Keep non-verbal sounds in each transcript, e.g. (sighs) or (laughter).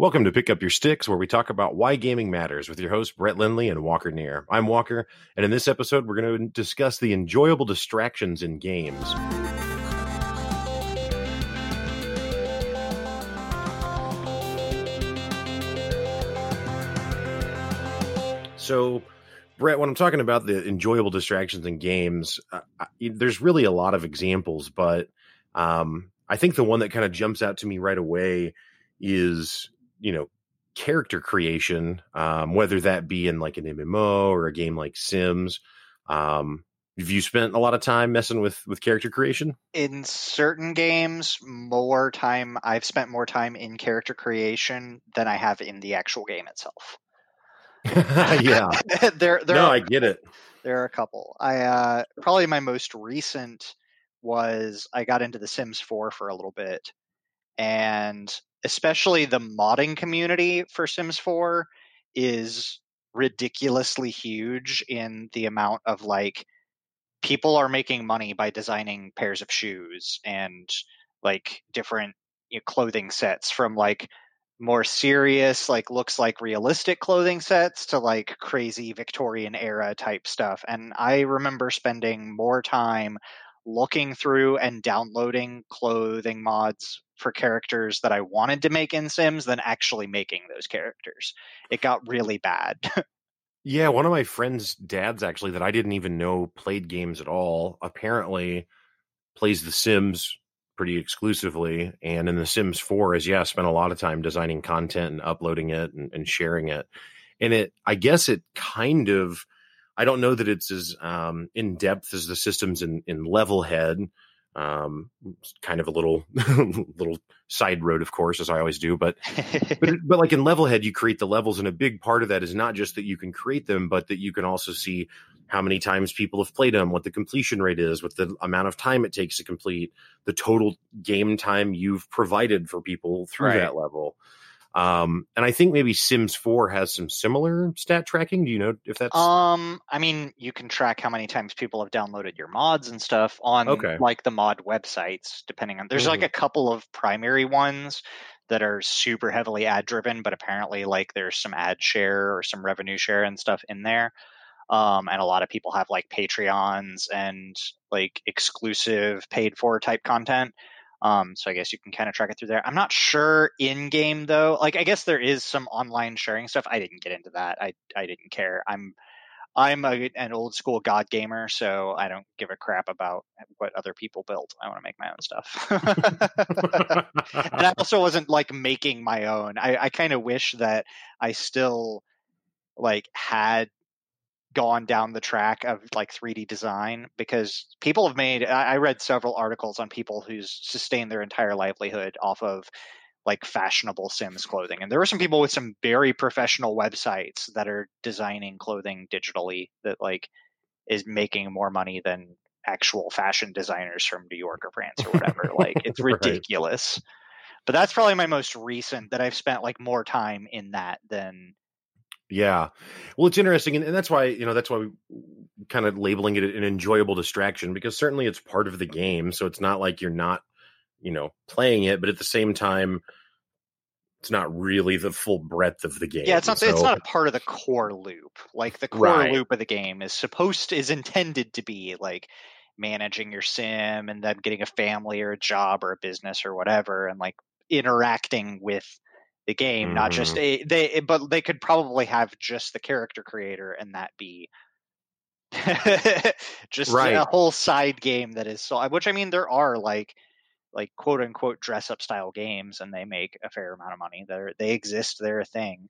Welcome to Pick Up Your Sticks, where we talk about why gaming matters with your hosts, Brett Lindley and Walker Neer. I'm Walker, and in this episode, we're going to discuss the enjoyable distractions in games. So, Brett, when I'm talking about the enjoyable distractions in games, uh, I, there's really a lot of examples, but um, I think the one that kind of jumps out to me right away is, you know, character creation, um, whether that be in like an MMO or a game like Sims. Um, have you spent a lot of time messing with with character creation? In certain games, more time I've spent more time in character creation than I have in the actual game itself. (laughs) yeah. (laughs) there, there no, are, I get it. There are a couple. I uh, probably my most recent was I got into The Sims 4 for a little bit, and especially the modding community for Sims 4 is ridiculously huge in the amount of like people are making money by designing pairs of shoes and like different you know, clothing sets from like more serious like looks like realistic clothing sets to like crazy victorian era type stuff. And i remember spending more time looking through and downloading clothing mods for characters that i wanted to make in sims than actually making those characters it got really bad (laughs) Yeah, one of my friends' dads actually that I didn't even know played games at all. Apparently, plays The Sims pretty exclusively, and in The Sims Four, is yeah, spent a lot of time designing content and uploading it and, and sharing it. And it, I guess, it kind of, I don't know that it's as um, in depth as the systems in in Levelhead. Um, kind of a little (laughs) little side road, of course, as I always do. But but (laughs) but like in Levelhead, you create the levels, and a big part of that is not just that you can create them, but that you can also see how many times people have played them, what the completion rate is, what the amount of time it takes to complete, the total game time you've provided for people through Right. that level. Um, and I think maybe Sims 4 has some similar stat tracking. Do you know if that's Um, I mean, you can track how many times people have downloaded your mods and stuff on Okay. like the mod websites, depending on there's like Mhm. a couple of primary ones that are super heavily ad driven, but apparently like there's some ad share or some revenue share and stuff in there. Um, and a lot of people have like Patreons and like exclusive paid for type content. Um, so I guess you can kind of track it through there. I'm not sure in game though. Like I guess there is some online sharing stuff. I didn't get into that. I I didn't care. I'm I'm a, an old school God gamer, so I don't give a crap about what other people built. I want to make my own stuff. (laughs) and I also wasn't like making my own. I, I kind of wish that I still like had gone down the track of like 3D design because people have made. I, read several articles on people who's sustained their entire livelihood off of like fashionable Sims clothing, and there were some people with some very professional websites that are designing clothing digitally that like is making more money than actual fashion designers from New York or France or whatever. like it's (laughs) Right. ridiculous. But that's probably my most recent that I've spent like more time in that than Yeah. Well, it's interesting. And, and that's why, you know, that's why we kind of labeling it an enjoyable distraction because certainly it's part of the game. So it's not like you're not, you know, playing it, but at the same time, it's not really the full breadth of the game. yeah, it's not it's not a part of the core loop. Like the core Right. loop of the game is supposed to, is intended to be like managing your sim and then getting a family or a job or a business or whatever and like interacting with the game, not just Mm-hmm. a, they but they could probably have just the character creator and that be (laughs) just Right. a whole side game that is so which I mean there are like like quote unquote dress up style games and they make a fair amount of money. They're they exist, they're a thing.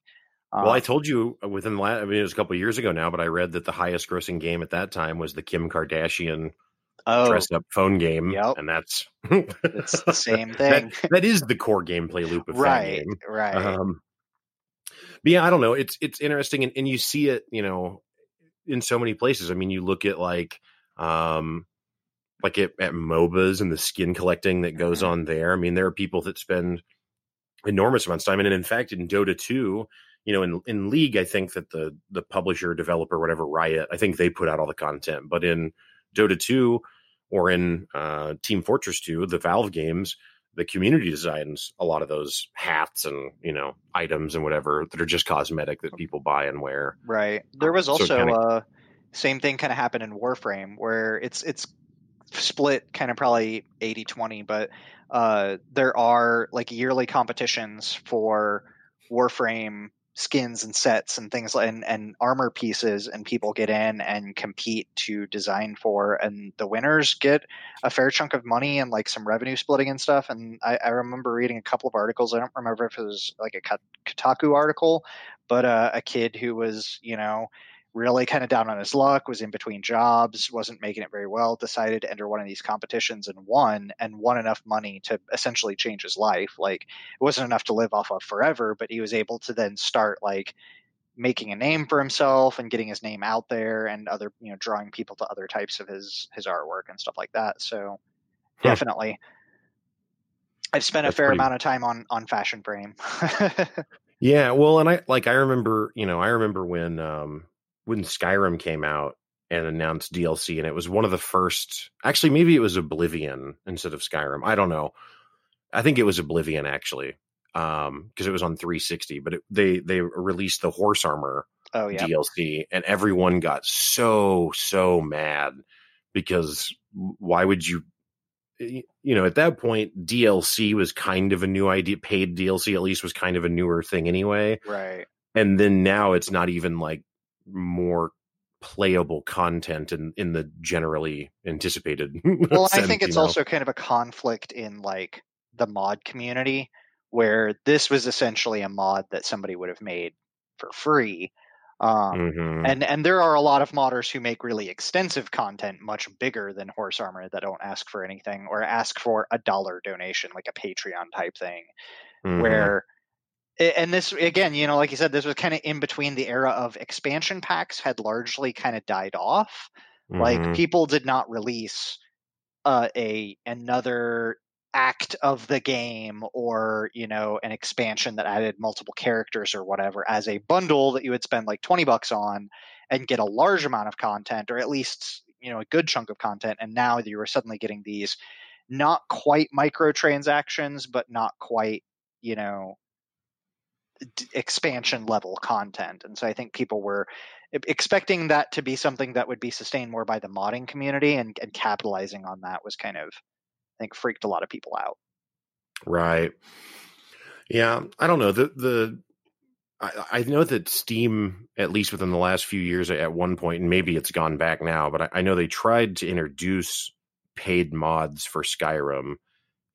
Well, I Um, told you within the last, I mean, it was a couple years ago now, but I read that the highest grossing game at that time was the Kim Kardashian oh, dressed up phone game. Yep. And that's, it's the (laughs) same that, thing. that is the core gameplay loop of that right, game. right. Um, but yeah, I don't know. It's it's interesting, and, and you see it, you know, in so many places. I mean, you look at like, um, like at, at MOBAs and the skin collecting that goes Mhm. on there. I mean, there are people that spend enormous amounts of time, and in fact, in Dota two, you know, in in League, I think that the the publisher, developer, whatever, Riot, I think they put out all the content, but in Dota two or in uh, Team Fortress two, the Valve games, the community designs a lot of those hats and you know items and whatever that are just cosmetic that people buy and wear. Right. There was Um, so also kinda- uh same thing kind of happened in Warframe where it's it's split kind of probably 80-20, but uh there are like yearly competitions for Warframe skins and sets and things like and, and armor pieces and people get in and compete to design for and the winners get a fair chunk of money and like some revenue splitting and stuff and I, I remember reading a couple of articles i don't remember if it was like a kotaku article but uh, a kid who was you know really kind of down on his luck was in between jobs wasn't making it very well decided to enter one of these competitions and won and won enough money to essentially change his life. Like it wasn't enough to live off of forever but he was able to then start like making a name for himself and getting his name out there and other you know drawing people to other types of his his artwork and stuff like that. So definitely. I've spent a fair pretty- amount of time on on fashion frame. (laughs) Yeah, well, and I like I remember, you know, I remember when um when Skyrim came out and announced DLC and it was one of the first actually maybe it was Oblivion instead of Skyrim. I don't know. I think it was Oblivion actually. Um because it was on 360, but it, they they released the horse armor oh yeah DLC and everyone got so so mad because why would you you know at that point DLC was kind of a new idea paid DLC at least was kind of a newer thing anyway right and then now it's not even like more playable content in in the generally anticipated (laughs) well i think it's you know? also kind of a conflict in like the mod community where this was essentially a mod that somebody would have made for free um, Mhm. and and there are a lot of modders who make really extensive content much bigger than horse armor that don't ask for anything or ask for a dollar donation like a patreon type thing Mhm. where and this again you know like you said this was kind of in between the era of expansion packs had largely kind of died off like Mhm. people did not release uh, a another act of the game or you know an expansion that added multiple characters or whatever as a bundle that you would spend like 20 bucks on and get a large amount of content or at least you know a good chunk of content and now you are suddenly getting these not quite microtransactions but not quite you know expansion level content and so i think people were expecting that to be something that would be sustained more by the modding community and, and capitalizing on that was kind of i think freaked a lot of people out Right. Yeah, I don't know. The the I, know that Steam, at least within the last few years, at one point, and maybe it's gone back now, but I know they tried to introduce paid mods for Skyrim,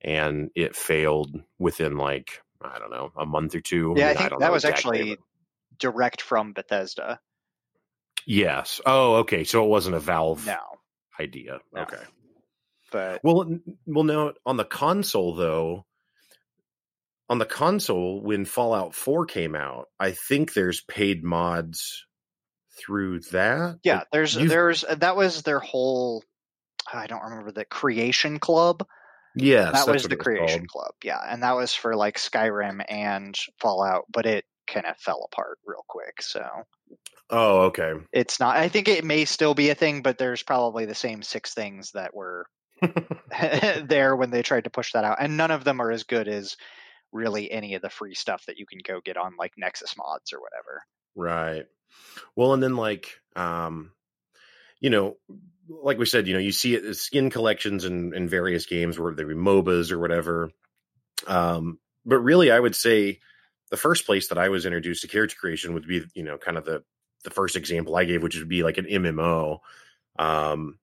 and it failed within like I don't know a month or two. yeah i mean, think don't that was exactly, actually but- direct from bethesda yes. Oh, okay. So it wasn't a Valve no idea. No. Okay. but Well, well, now on the console though, on the console when Fallout Four came out, I think there's paid mods through that. yeah there's you've- there's that was their whole i don't remember the creation club yes, that was the creation club yeah and that was for like skyrim and fallout but it kind of fell apart real quick so Oh, okay. it's not i think it may still be a thing but there's probably the same six things that were (laughs) (laughs) there when they tried to push that out and none of them are as good as really any of the free stuff that you can go get on like nexus mods or whatever Right. Well, and then like um you know, like we said, you know, you see it as skin collections in, in various games where they be MOBAs or whatever. Um, but really I would say the first place that I was introduced to character creation would be, you know, kind of the the first example I gave, which would be like an MMO. Um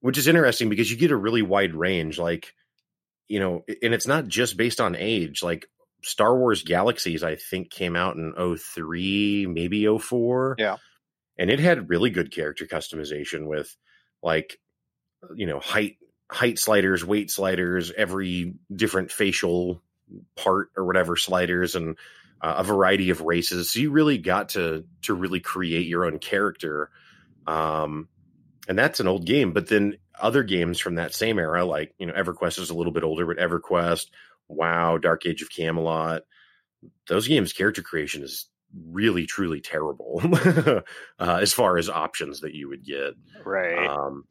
which is interesting because you get a really wide range, like, you know, and it's not just based on age. Like Star Wars Galaxies, I think, came out in 03, maybe 04. Yeah. And it had really good character customization with like, you know, height height sliders, weight sliders, every different facial part or whatever sliders and uh, a variety of races. So you really got to to really create your own character. Um and that's an old game, but then other games from that same era like, you know, EverQuest is a little bit older, but EverQuest WoW, Dark Age of Camelot, those games' character creation is really, truly terrible (laughs) uh, as far as options that you would get. right Um,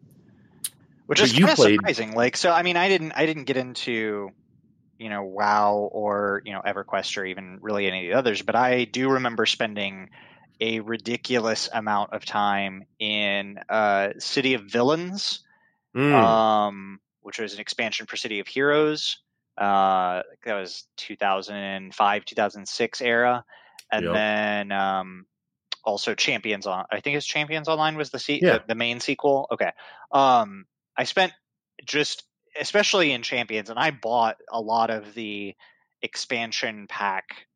which is kind of played- surprising like so i mean i didn't i didn't get into you know WoW or you know EverQuest or even really any of the others, but I do remember spending a ridiculous amount of time in uh, City of Villains, mm. um, which was an expansion for City of Heroes. Uh, that was 2005, 2006 era, and yep. then um, also Champions on. I think it's Champions Online was the, se- yeah. the, the main sequel. Okay, um, I spent just especially in Champions, and I bought a lot of the expansion pack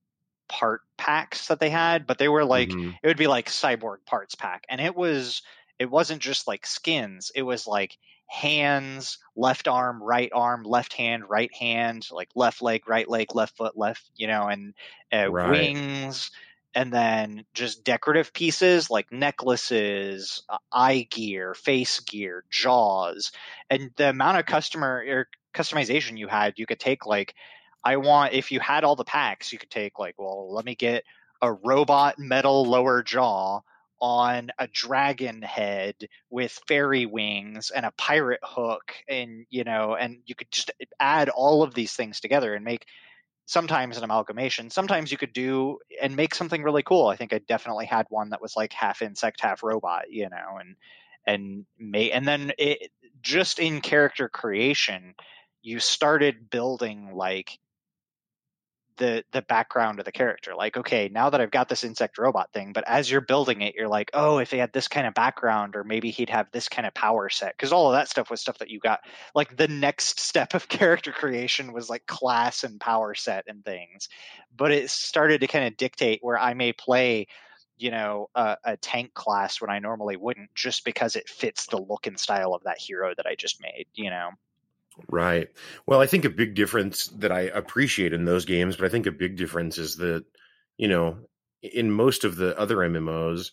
part packs that they had, but they were like mm-hmm. it would be like cyborg parts pack, and it was it wasn't just like skins; it was like hands, left arm, right arm, left hand, right hand, like left leg, right leg, left foot, left, you know, and uh, right. wings, and then just decorative pieces like necklaces, uh, eye gear, face gear, jaws, and the amount of customer or customization you had, you could take like I want if you had all the packs, you could take like, well, let me get a robot metal lower jaw on a dragon head with fairy wings and a pirate hook and you know and you could just add all of these things together and make sometimes an amalgamation sometimes you could do and make something really cool. I think i definitely had one that was like half insect half robot you know and and may and then it just in character creation you started building like the the background of the character. Like okay now that i've got this insect robot thing but as you're building it you're like oh if he had this kind of background or maybe he'd have this kind of power set because all of that stuff was stuff that you got. Like the next (laughs) step of character creation was like class and power set and things. But it started to kind of dictate where i may play you know a, a tank class when i normally wouldn't just because it fits the look and style of that hero that i just made you know Right. Well, I think a big difference that I appreciate in those games, but I think a big difference is that, you know, in most of the other MMOs,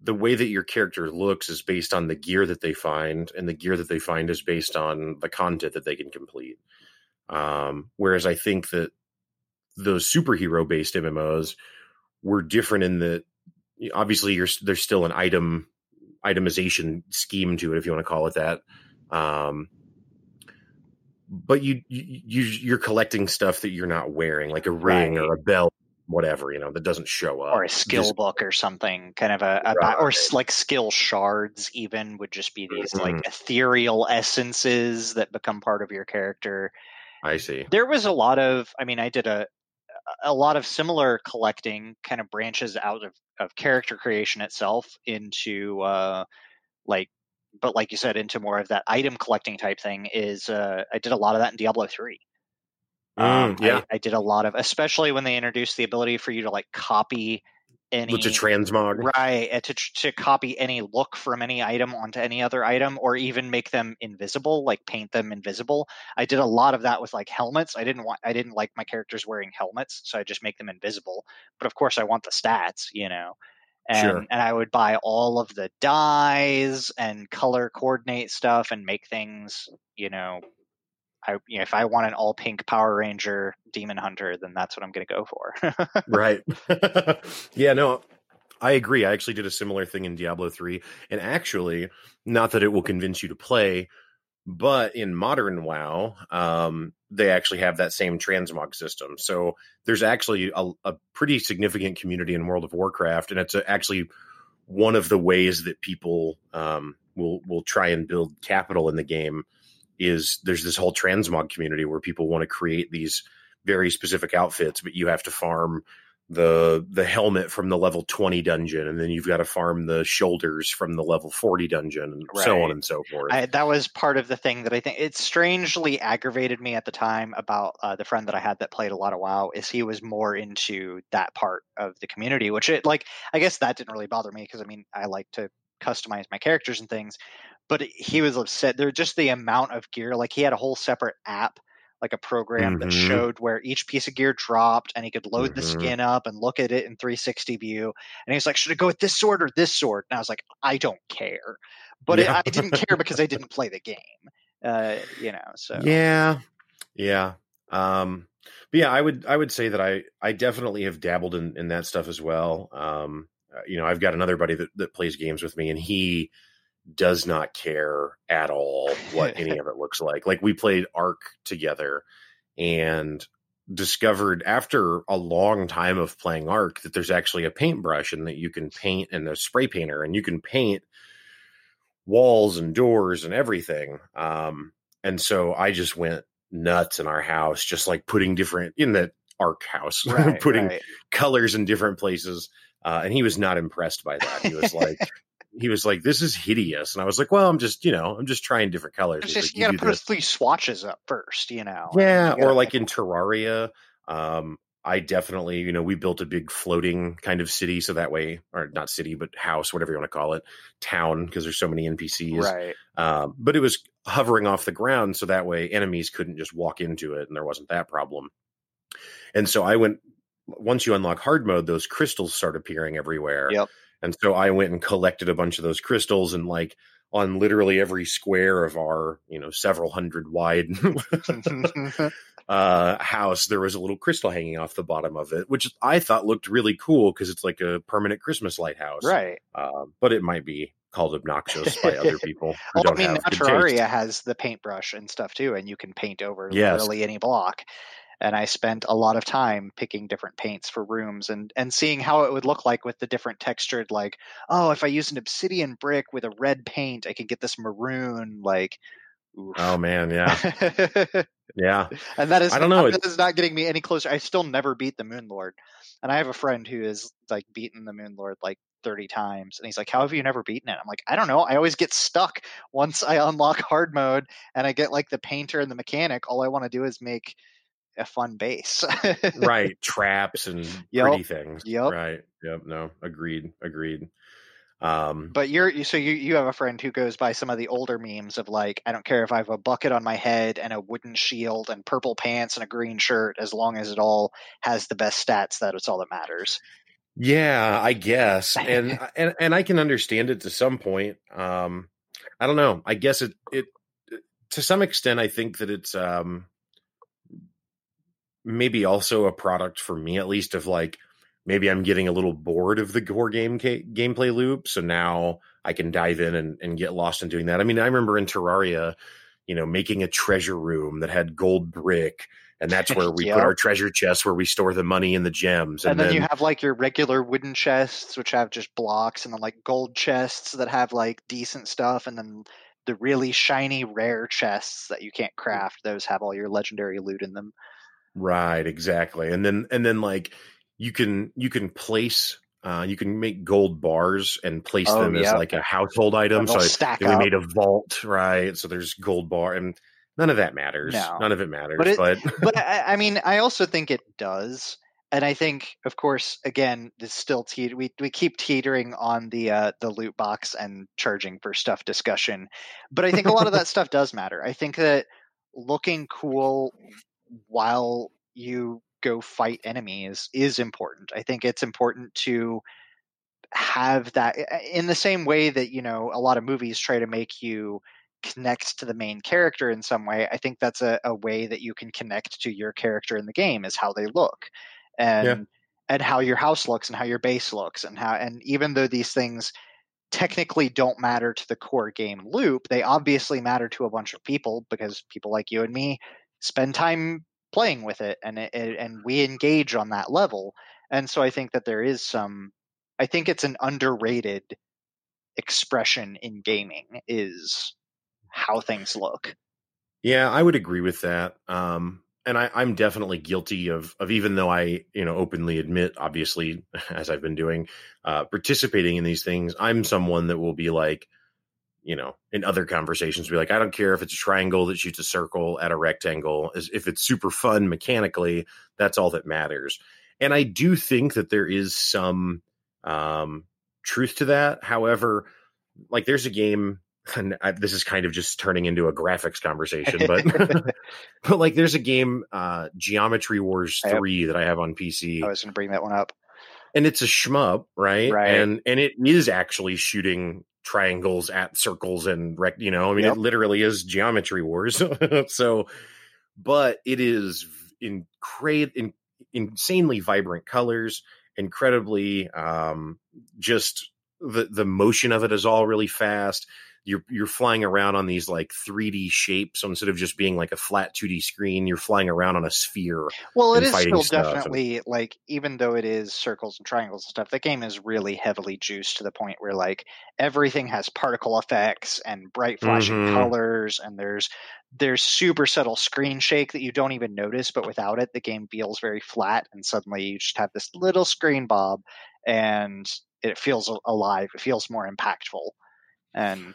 the way that your character looks is based on the gear that they find, and the gear that they find is based on the content that they can complete. Um, whereas I think that those superhero based MMOs were different in that obviously there's still an item itemization scheme to it, if you want to call it that. Um, but you, you you're collecting stuff that you're not wearing, like a ring right. or a belt, whatever you know that doesn't show up, or a skill just, book or something, kind of a, a right. or like skill shards. Even would just be these mm-hmm. like ethereal essences that become part of your character. I see. There was a lot of, I mean, I did a a lot of similar collecting kind of branches out of, of character creation itself into uh, like but like you said, into more of that item collecting type thing is uh, I did a lot of that in Diablo three. Mm, um, yeah, I, I, did a lot of, especially when they introduced the ability for you to like copy any a transmog, right? To to copy any look from any item onto any other item, or even make them invisible, like paint them invisible. I did a lot of that with like helmets. I didn't want, I didn't like my characters wearing helmets, so I just make them invisible. But of course, I want the stats, you know and sure. and I would buy all of the dyes and color coordinate stuff and make things, you know, I you know, if I want an all pink Power Ranger Demon Hunter, then that's what I'm going to go for. right. (laughs) (laughs) yeah, no, I agree. I actually did a similar thing in Diablo 3 and actually not that it will convince you to play, but in modern WoW, um, they actually have that same transmog system. So there's actually a, a, pretty significant community in World of Warcraft, and it's a, actually one of the ways that people um, will will try and build capital in the game. Is there's this whole transmog community where people want to create these very specific outfits, but you have to farm the the helmet from the level 20 dungeon and then you've got to farm the shoulders from the level 40 dungeon and right. so on and so forth I, that was part of the thing that i think it strangely aggravated me at the time about uh, the friend that i had that played a lot of wow is he was more into that part of the community which it like i guess that didn't really bother me because i mean i like to customize my characters and things but he was upset there just the amount of gear like he had a whole separate app like a program mm-hmm. that showed where each piece of gear dropped and he could load mm-hmm. the skin up and look at it in 360 view and he was like should i go with this sword or this sword and i was like i don't care but yeah. it, i didn't care because i didn't play the game uh, you know so yeah yeah um but yeah i would i would say that i i definitely have dabbled in in that stuff as well um uh, you know i've got another buddy that, that plays games with me and he does not care at all what any (laughs) of it looks like. Like we played Ark together and discovered after a long time of playing Ark that there's actually a paintbrush and that you can paint and a spray painter and you can paint walls and doors and everything. Um, and so I just went nuts in our house, just like putting different in the Ark house, (laughs) Right, putting right. colors in different places. Uh, and he was not impressed by that. He was like, he was like, "This is hideous," and I was like, "Well, I'm just, you know, I'm just trying different colors." Just like, you gotta put this." three swatches up first, you know. yeah, you gotta or like (laughs) in Terraria, um, I definitely, you know, we built a big floating kind of city, so that way, or not city, but house, whatever you want to call it, town, because there's so many NPCs. right. Um, but it was hovering off the ground, so that way enemies couldn't just walk into it, and there wasn't that problem. And so I went. Once you unlock hard mode, those crystals start appearing everywhere. Yep. And so I went and collected a bunch of those crystals, and like on literally every square of our, you know, several hundred wide (laughs) (laughs) uh, house, there was a little crystal hanging off the bottom of it, which I thought looked really cool because it's like a permanent Christmas lighthouse. right. Um, but it might be called obnoxious (laughs) by other people Well, I mean, Terraria has the paintbrush and stuff too, and you can paint over Yes. literally any block. And I spent a lot of time picking different paints for rooms and and seeing how it would look like with the different textured, like, oh, if I use an obsidian brick with a red paint, I can get this maroon. Like, oh, oof. Oh man, yeah, (laughs) yeah. and that is I don't know, That is not getting me any closer. I still never beat the Moon Lord, and I have a friend who is like beaten the Moon Lord like thirty times, and he's like, "How have you never beaten it?" I'm like, "I don't know. I always get stuck once I unlock hard mode and I get like the painter and the mechanic. All I want to do is make a fun base." right (laughs) traps and Yep. pretty things Yep. right yep no agreed agreed um But you're you- so you you have a friend who goes by some of the older memes of like I don't care if I have a bucket on my head and a wooden shield and purple pants and a green shirt as long as it all has the best stats that it's all that matters. yeah i guess and (laughs) and and i can understand it to some point um i don't know i guess it it to some extent i think that it's um maybe also a product for me at least of like maybe i'm getting a little bored of the gore game ca- gameplay loop so now i can dive in and, and get lost in doing that i mean i remember in terraria you know making a treasure room that had gold brick and that's where we (laughs) Yep. put our treasure chests where we store the money and the gems And, then, you have like your regular wooden chests, which have just blocks, and then like gold chests that have like decent stuff, and then the really shiny rare chests that you can't mm. craft. Those have all your legendary loot in them. Right, exactly. And then and then like you can you can place uh you can make gold bars and place Oh, them as like a household item. So I stack we made a vault, right? So there's gold bar and none of that matters. No. None of it matters. But But, it- but (laughs) I, I mean, I also think it does, and I think, of course, again, it's still te- we we keep teetering on the uh, the loot box and charging for stuff discussion, but I think a lot of that (laughs) stuff does matter. I think that looking cool while you go fight enemies is important. I think it's important to have that eh, eh, in the same way that you know a lot of movies try to make you connect to the main character in some way i think that's a, a way that you can connect to your character in the game is how they look and Yeah. and how your house looks and how your base looks and how and even though these things technically don't matter to the core game loop they obviously matter to a bunch of people because people like you and me spend time playing with it and it, and we engage on that level and so i think that there is some i think it's an underrated expression in gaming is how things look yeah, I would agree with that. Um and I, I'm definitely guilty of of even though I, you know, openly admit, obviously, (laughs) as I've been doing, uh, participating in these things, I'm someone that will be like, you know, in other conversations, be like, I don't care if it's a triangle that shoots a circle at a rectangle. As if it's super fun mechanically, that's all that matters. And I do think that there is some um, truth to that. However, like there's a game, and I, this is kind of just turning into a graphics conversation, but (laughs) (laughs) but like there's a game, uh, Geometry Wars I have- Three, that I have on PC i was going to bring that one up and it's a shmup, right? Right. And and it is actually shooting triangles at circles and rect. You know, I mean, Yep. it literally is geometry wars. (laughs) so, but it is in great, in, insanely vibrant colors, incredibly um, just the the motion of it is all really fast. You're you're flying around on these like 3D shapes so instead of just being like a flat 2D screen you're flying around on a sphere well it is still stuff and- definitely like even though it is circles and triangles and stuff the game is really heavily juiced to the point where like everything has particle effects and bright flashing Mhm. colors and there's there's super subtle screen shake that you don't even notice but without it the game feels very flat and suddenly you just have this little screen bob and it feels alive it feels more impactful and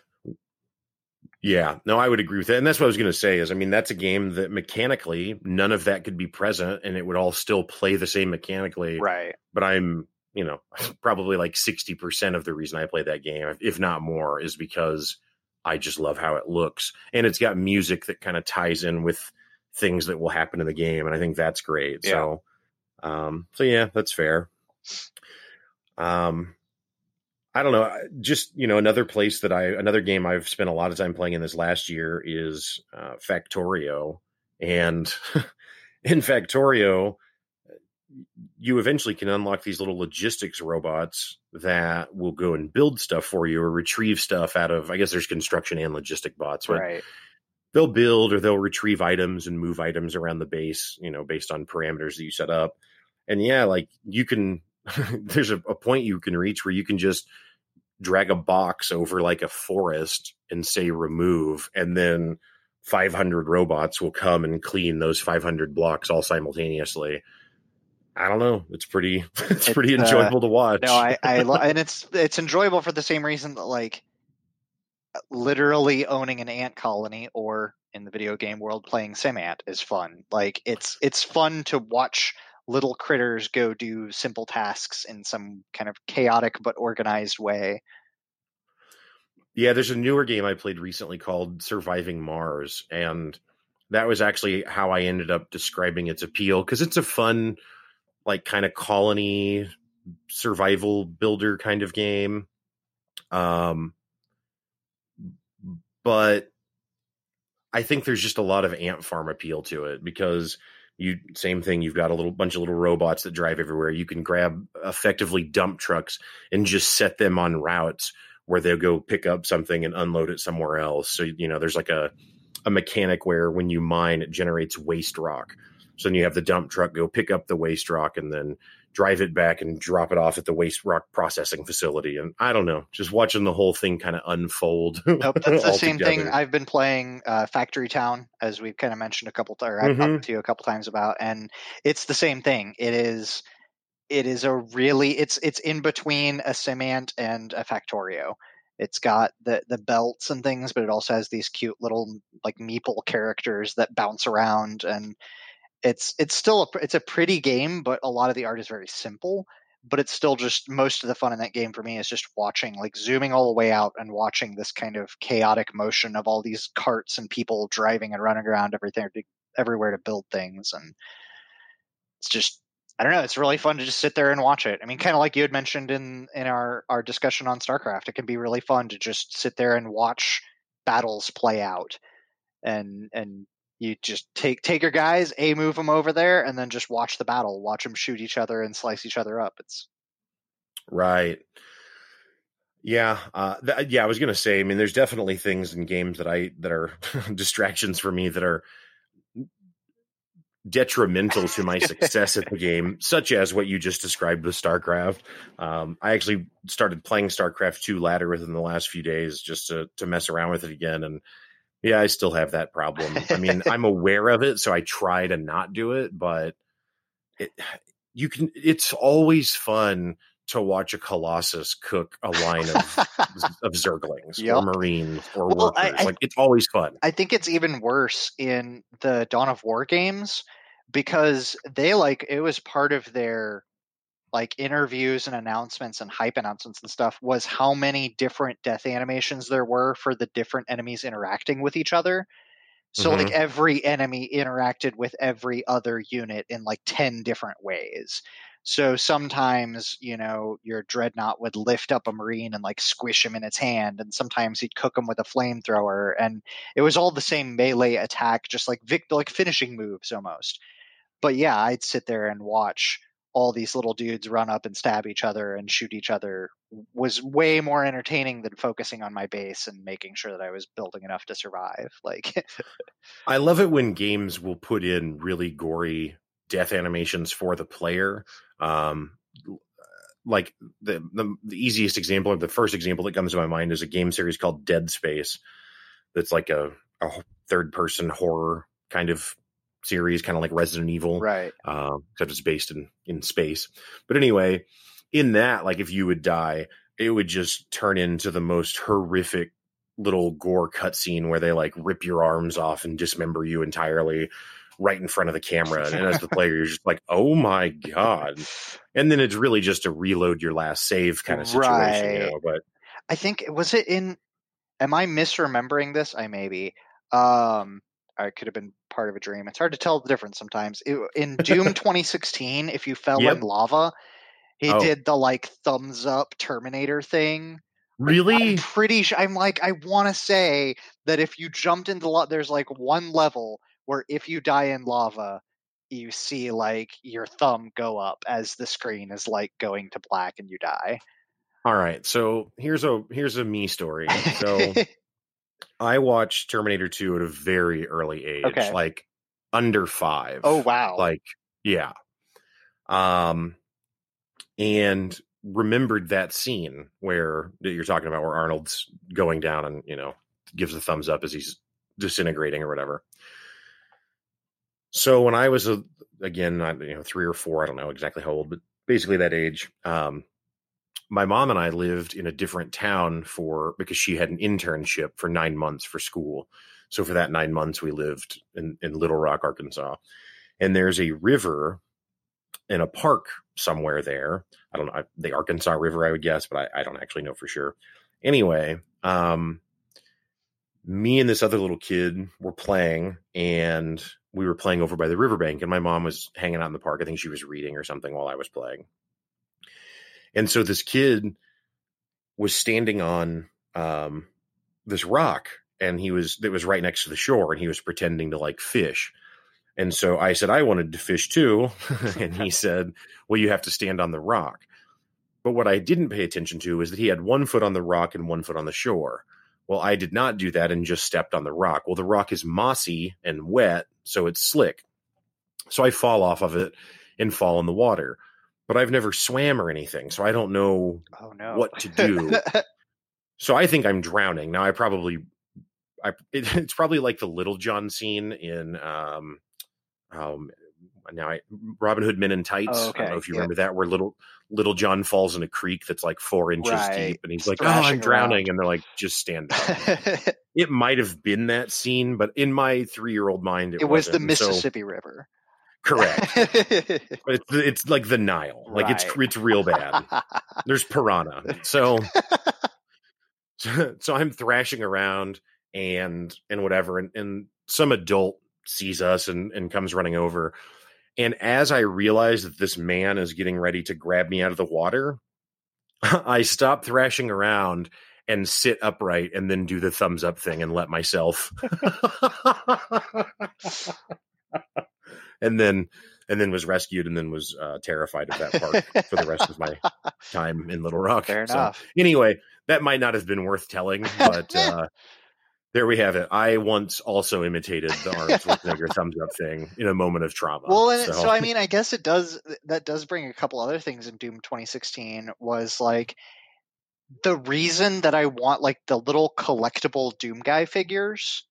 Yeah, no, I would agree with that. And that's what I was going to say is, I mean, that's a game that mechanically none of that could be present and it would all still play the same mechanically. right But I'm, you know, (laughs) probably like 60% of the reason I play that game, if not more, is because I just love how it looks. And it's got music that kind of ties in with things that will happen in the game. And I think that's great. Yeah. So, um, so yeah, that's fair. Um, I don't know. Just you know, another place that I another game I've spent a lot of time playing in this last year is uh, Factorio, and (laughs) in Factorio, you eventually can unlock these little logistics robots that will go and build stuff for you or retrieve stuff out of. I guess there's construction and logistic bots, but right they'll build or they'll retrieve items and move items around the base, you know, based on parameters that you set up. And yeah, like you can, (laughs) there's a, a point you can reach where you can just drag a box over like a forest and say remove, and then 500 robots will come and clean those 500 blocks all simultaneously. I don't know. It's pretty, (laughs) it's pretty It's, uh, enjoyable to watch. No, I, I lo- and it's it's enjoyable for the same reason that like literally owning an ant colony or in the video game world playing Simant is fun. Like it's it's fun to watch little critters go do simple tasks in some kind of chaotic but organized way. Yeah, there's a newer game I played recently called Surviving Mars, and that was actually how I ended up describing its appeal because it's a fun, like kind of colony survival builder kind of game. Um, but I think there's just a lot of ant farm appeal to it because you same thing you've got a little bunch of little robots that drive everywhere. You can grab effectively dump trucks and just set them on routes where they'll go pick up something and unload it somewhere else. So you know there's like a a mechanic where when you mine it generates waste rock. So then you have the dump truck go pick up the waste rock and then drive it back and drop it off at the waste rock processing facility and i don't know just watching the whole thing kind of unfold (laughs) Nope, that's the same thing. I've been playing uh, Factory Town, as we've kind of mentioned a couple times, or I've Mhm. talked to you a couple times about, and it's the same thing. It is, it is a really, it's it's in between a Simant and a Factorio. It's got the the belts and things, but it also has these cute little like meeple characters that bounce around, and it's it's still a, it's a pretty game, but a lot of the art is very simple but it's still just most of the fun in that game for me is just watching like zooming all the way out and watching this kind of chaotic motion of all these carts and people driving and running around everything everywhere to build things and it's just i don't know it's really fun to just sit there and watch it. I mean kind of like you had mentioned in in our our discussion on starcraft it can be really fun to just sit there and watch battles play out and and you just take take your guys, a move them over there, and then just watch the battle, watch them shoot each other and slice each other up. It's Right. Yeah, uh, th- yeah. I was gonna say. I mean, there's definitely things in games that I that are (laughs) distractions for me that are detrimental to my success at the game, such as what you just described with StarCraft. Um, I actually started playing StarCraft two ladder within the last few days just to to mess around with it again, and yeah, I still have that problem. I mean, (laughs) I'm aware of it, so I try to not do it, but it (sighs) you can. It's always fun to watch a colossus cook a line of (laughs) of zerglings Yep. or marines or Well, I- workers. I- like it's always fun. I think it's even worse in the Dawn of War games because they like it was part of their like interviews and announcements and hype announcements and stuff was how many different death animations there were for the different enemies interacting with each other. So like mm-hmm. every enemy interacted with every other unit in like 10 different ways. So sometimes, you know, your dreadnought would lift up a marine and like squish him in its hand, and sometimes he'd cook him with a flamethrower, and it was all the same melee attack, just like vic- like finishing moves almost. But yeah, I'd sit there and watch all these little dudes run up and stab each other and shoot each other was way more entertaining than focusing on my base and making sure that I was building enough to survive. Like (laughs) I love it when games will put in really gory death animations for the player. Um like the, the the easiest example or the first example that comes to my mind is a game series called Dead Space that's like a, a third person horror kind of series, kind of like Resident Evil, right? Uh, except it's based in in space. But anyway, in that, like if you would die, it would just turn into the most horrific little gore cutscene where they like rip your arms off and dismember you entirely right in front of the camera. And as the (laughs) player, you're just like, oh my God. And then it's really just a reload your last save kind of situation, right. you know. But I think was it in am I misremembering this? I maybe. Um I could have been part of a dream. It's hard to tell the difference sometimes. It, in Doom (laughs) 2016, if you fell yep. in lava, he oh. did the like thumbs up Terminator thing. Really? I'm pretty sure. I'm like, I want to say that if you jumped into lava, there's like one level where if you die in lava, you see like your thumb go up as the screen is like going to black and you die. All right. So here's a here's a me story. So (laughs) I watched Terminator 2 at a very early age, okay. like under 5. Oh wow. Like yeah. Um and remembered that scene where that you're talking about where Arnold's going down and, you know, gives a thumbs up as he's disintegrating or whatever. So when I was a, again, not, you know, three or four, I don't know exactly how old, but basically that age, um, my mom and I lived in a different town for because she had an internship for nine months for school. So for that nine months, we lived in, in Little Rock, Arkansas. And there's a river in a park somewhere there. I don't know the Arkansas River, I would guess, but I, I don't actually know for sure. Anyway, um, me and this other little kid were playing, and we were playing over by the riverbank, and my mom was hanging out in the park. I think she was reading or something while I was playing. And so this kid was standing on um, this rock, and he was it was right next to the shore, and he was pretending to like fish. And so I said I wanted to fish too, (laughs) and he said, "Well, you have to stand on the rock." But what I didn't pay attention to is that he had one foot on the rock and one foot on the shore. Well, I did not do that and just stepped on the rock. Well, the rock is mossy and wet, so it's slick. So I fall off of it and fall in the water but I've never swam or anything, so I don't know oh, no. what to do. (laughs) so I think I'm drowning. Now I probably I (laughs) it, it's probably like the Little John scene in um um now I Robin Hood Men in Tights. Oh, okay. I don't know if you remember that where little little John falls in a creek that's like four inches right. deep and he's like, Oh, I'm drowning around. and they're like, just stand (laughs) up. it might have been that scene, but in my three year old mind it, it was the Mississippi so, River. Correct. (laughs) it's it's like the Nile. Like right. it's it's real bad. (laughs) There's piranha. So, so (laughs) so I'm thrashing around and and whatever and, and some adult sees us and and comes running over. And as I realize that this man is getting ready to grab me out of the water, I stop thrashing around and sit upright and then do the thumbs up thing and let myself and then and then was rescued and then was uh, terrified of that park for the rest of my (laughs) time in Little Rock. Fair so, enough. Anyway, that might not have been worth telling, but (laughs) uh, there we have it. I once also imitated the Arnold Schwarzenegger (laughs) thumbs up thing in a moment of trauma. Well, and so. so I mean, I guess it does. That does bring a couple other things in Doom 2016. Was like the reason that I want like the little collectible Doom guy figures.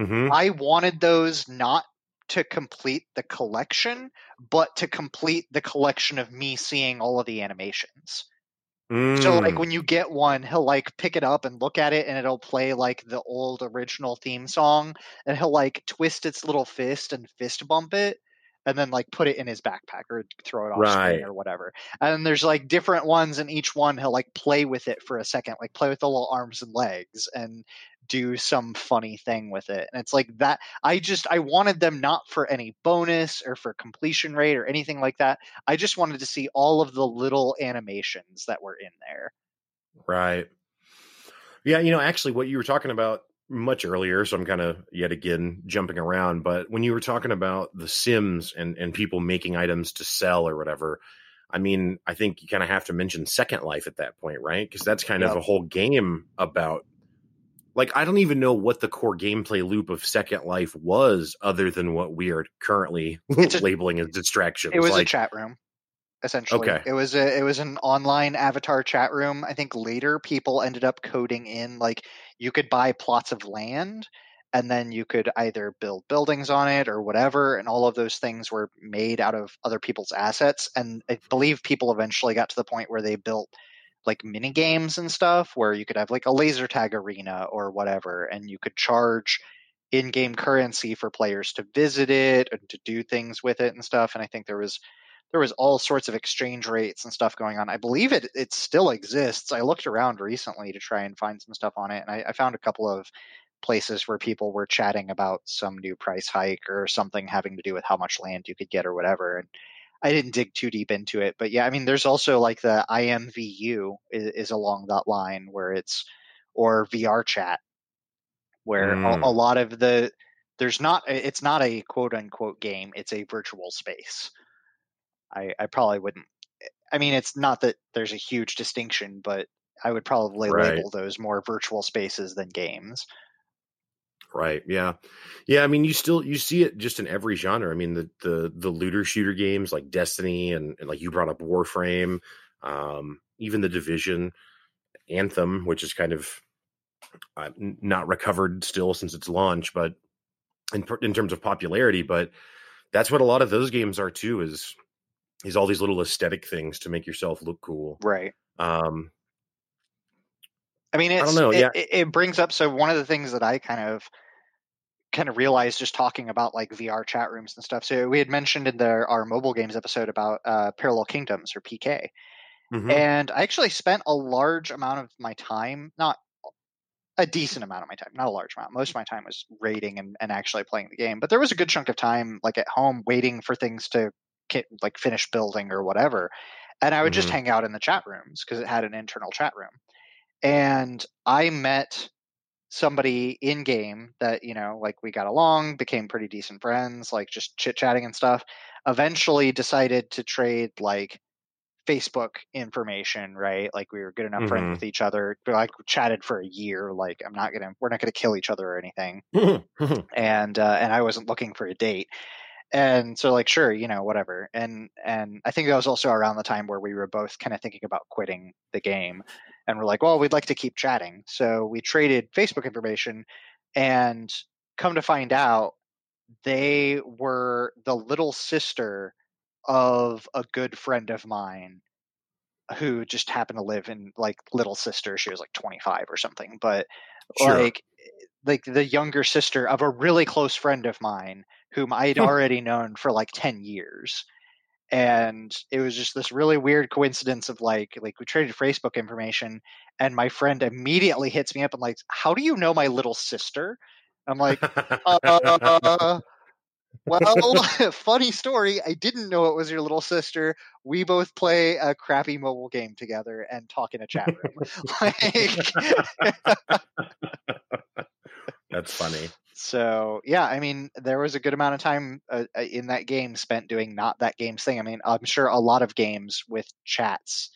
Mm-hmm. I wanted those not to complete the collection, but to complete the collection of me seeing all of the animations. Mm. So like mm. when you get one, he'll like pick it up and look at it and it'll play like the old original theme song and he'll like twist its little fist and fist bump it and then like put it in his backpack or throw it off right. screen or whatever. And there's like different ones, and each one he'll like play with it for a second, like play with the little arms and legs, and do some funny thing with it. And it's like that. I just I wanted them not for any bonus or for completion rate or anything like that. I just wanted to see all of the little animations that were in there. Right. Yeah, you know, actually, what you were talking about much earlier, so I'm kind of yet again jumping around. But when you were talking about the Sims and and people making items to sell or whatever, I mean, I think you kind of have to mention Second Life at that point, right? Because that's kind of a whole game about. Like I don't even know what the core gameplay loop of Second Life was, other than what we are currently (laughs) a, labeling as distractions. It was like, a chat room essentially. Okay. It was a it was an online avatar chat room. I think later people ended up coding in like you could buy plots of land and then you could either build buildings on it or whatever and all of those things were made out of other people's assets and I mm-hmm. believe people eventually got to the point where they built like mini games and stuff where you could have like a laser tag arena or whatever and you could charge in-game currency for players to visit it and to do things with it and stuff and I think there was there was all sorts of exchange rates and stuff going on. I believe it it still exists. I looked around recently to try and find some stuff on it, and I, I found a couple of places where people were chatting about some new price hike or something having to do with how much land you could get or whatever. And I didn't dig too deep into it, but yeah, I mean, there's also like the IMVU is, is along that line where it's or VR chat, where mm. a, a lot of the there's not it's not a quote unquote game, it's a virtual space I, I probably wouldn't. I mean, it's not that there's a huge distinction, but I would probably right. label those more virtual spaces than games. Right. Yeah. Yeah. I mean, you still you see it just in every genre. I mean, the the the looter shooter games like Destiny and, and like you brought up Warframe, um, even the Division, Anthem, which is kind of uh, not recovered still since its launch, but in in terms of popularity, but that's what a lot of those games are too. Is is all these little aesthetic things to make yourself look cool. Right. Um, I mean, I don't know. It, yeah, it, it, brings up. So one of the things that I kind of kind of realized just talking about like VR chat rooms and stuff. So we had mentioned in the, our mobile games episode about uh, Parallel Kingdoms or PK, mm-hmm. and I actually spent a large amount of my time, not a decent amount of my time, not a large amount. Most of my time was raiding and, and actually playing the game, but there was a good chunk of time like at home waiting for things to like finish building or whatever and i would mm-hmm. just hang out in the chat rooms because it had an internal chat room and i met somebody in game that you know like we got along became pretty decent friends like just chit chatting and stuff eventually decided to trade like facebook information right like we were good enough mm-hmm. friends with each other we, like chatted for a year like i'm not gonna we're not gonna kill each other or anything (laughs) and uh, and i wasn't looking for a date and so like sure you know whatever and and i think that was also around the time where we were both kind of thinking about quitting the game and we're like well we'd like to keep chatting so we traded facebook information and come to find out they were the little sister of a good friend of mine who just happened to live in like little sister she was like 25 or something but sure. like eh, like the younger sister of a really close friend of mine whom I'd already known for like 10 years. And it was just this really weird coincidence of like, like we traded Facebook information, and my friend immediately hits me up and like, "How do you know my little sister?" I'm like, uh, well, (laughs) funny story. I didn't know it was your little sister. We both play a crappy mobile game together and talk in a chat room. (laughs) like, (laughs) That's funny. So yeah, I mean, there was a good amount of time uh, uh, in that game spent doing not that game's thing. I mean, I'm sure a lot of games with chats.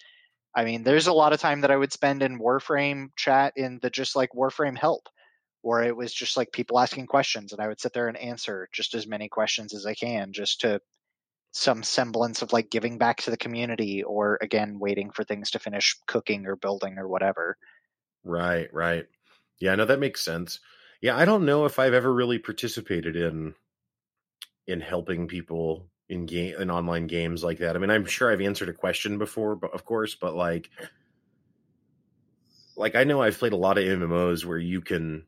I mean, there's a lot of time that I would spend in Warframe chat in the just like Warframe help, where it was just like people asking questions, and I would sit there and answer just as many questions as I can, just to some semblance of like giving back to the community, or again waiting for things to finish cooking or building or whatever. Right, right. Yeah, no, that makes sense. Yeah, I don't know if I've ever really participated in in helping people in game in online games like that. I mean, I'm sure I've answered a question before, but of course, but like like I know I've played a lot of MMOs where you can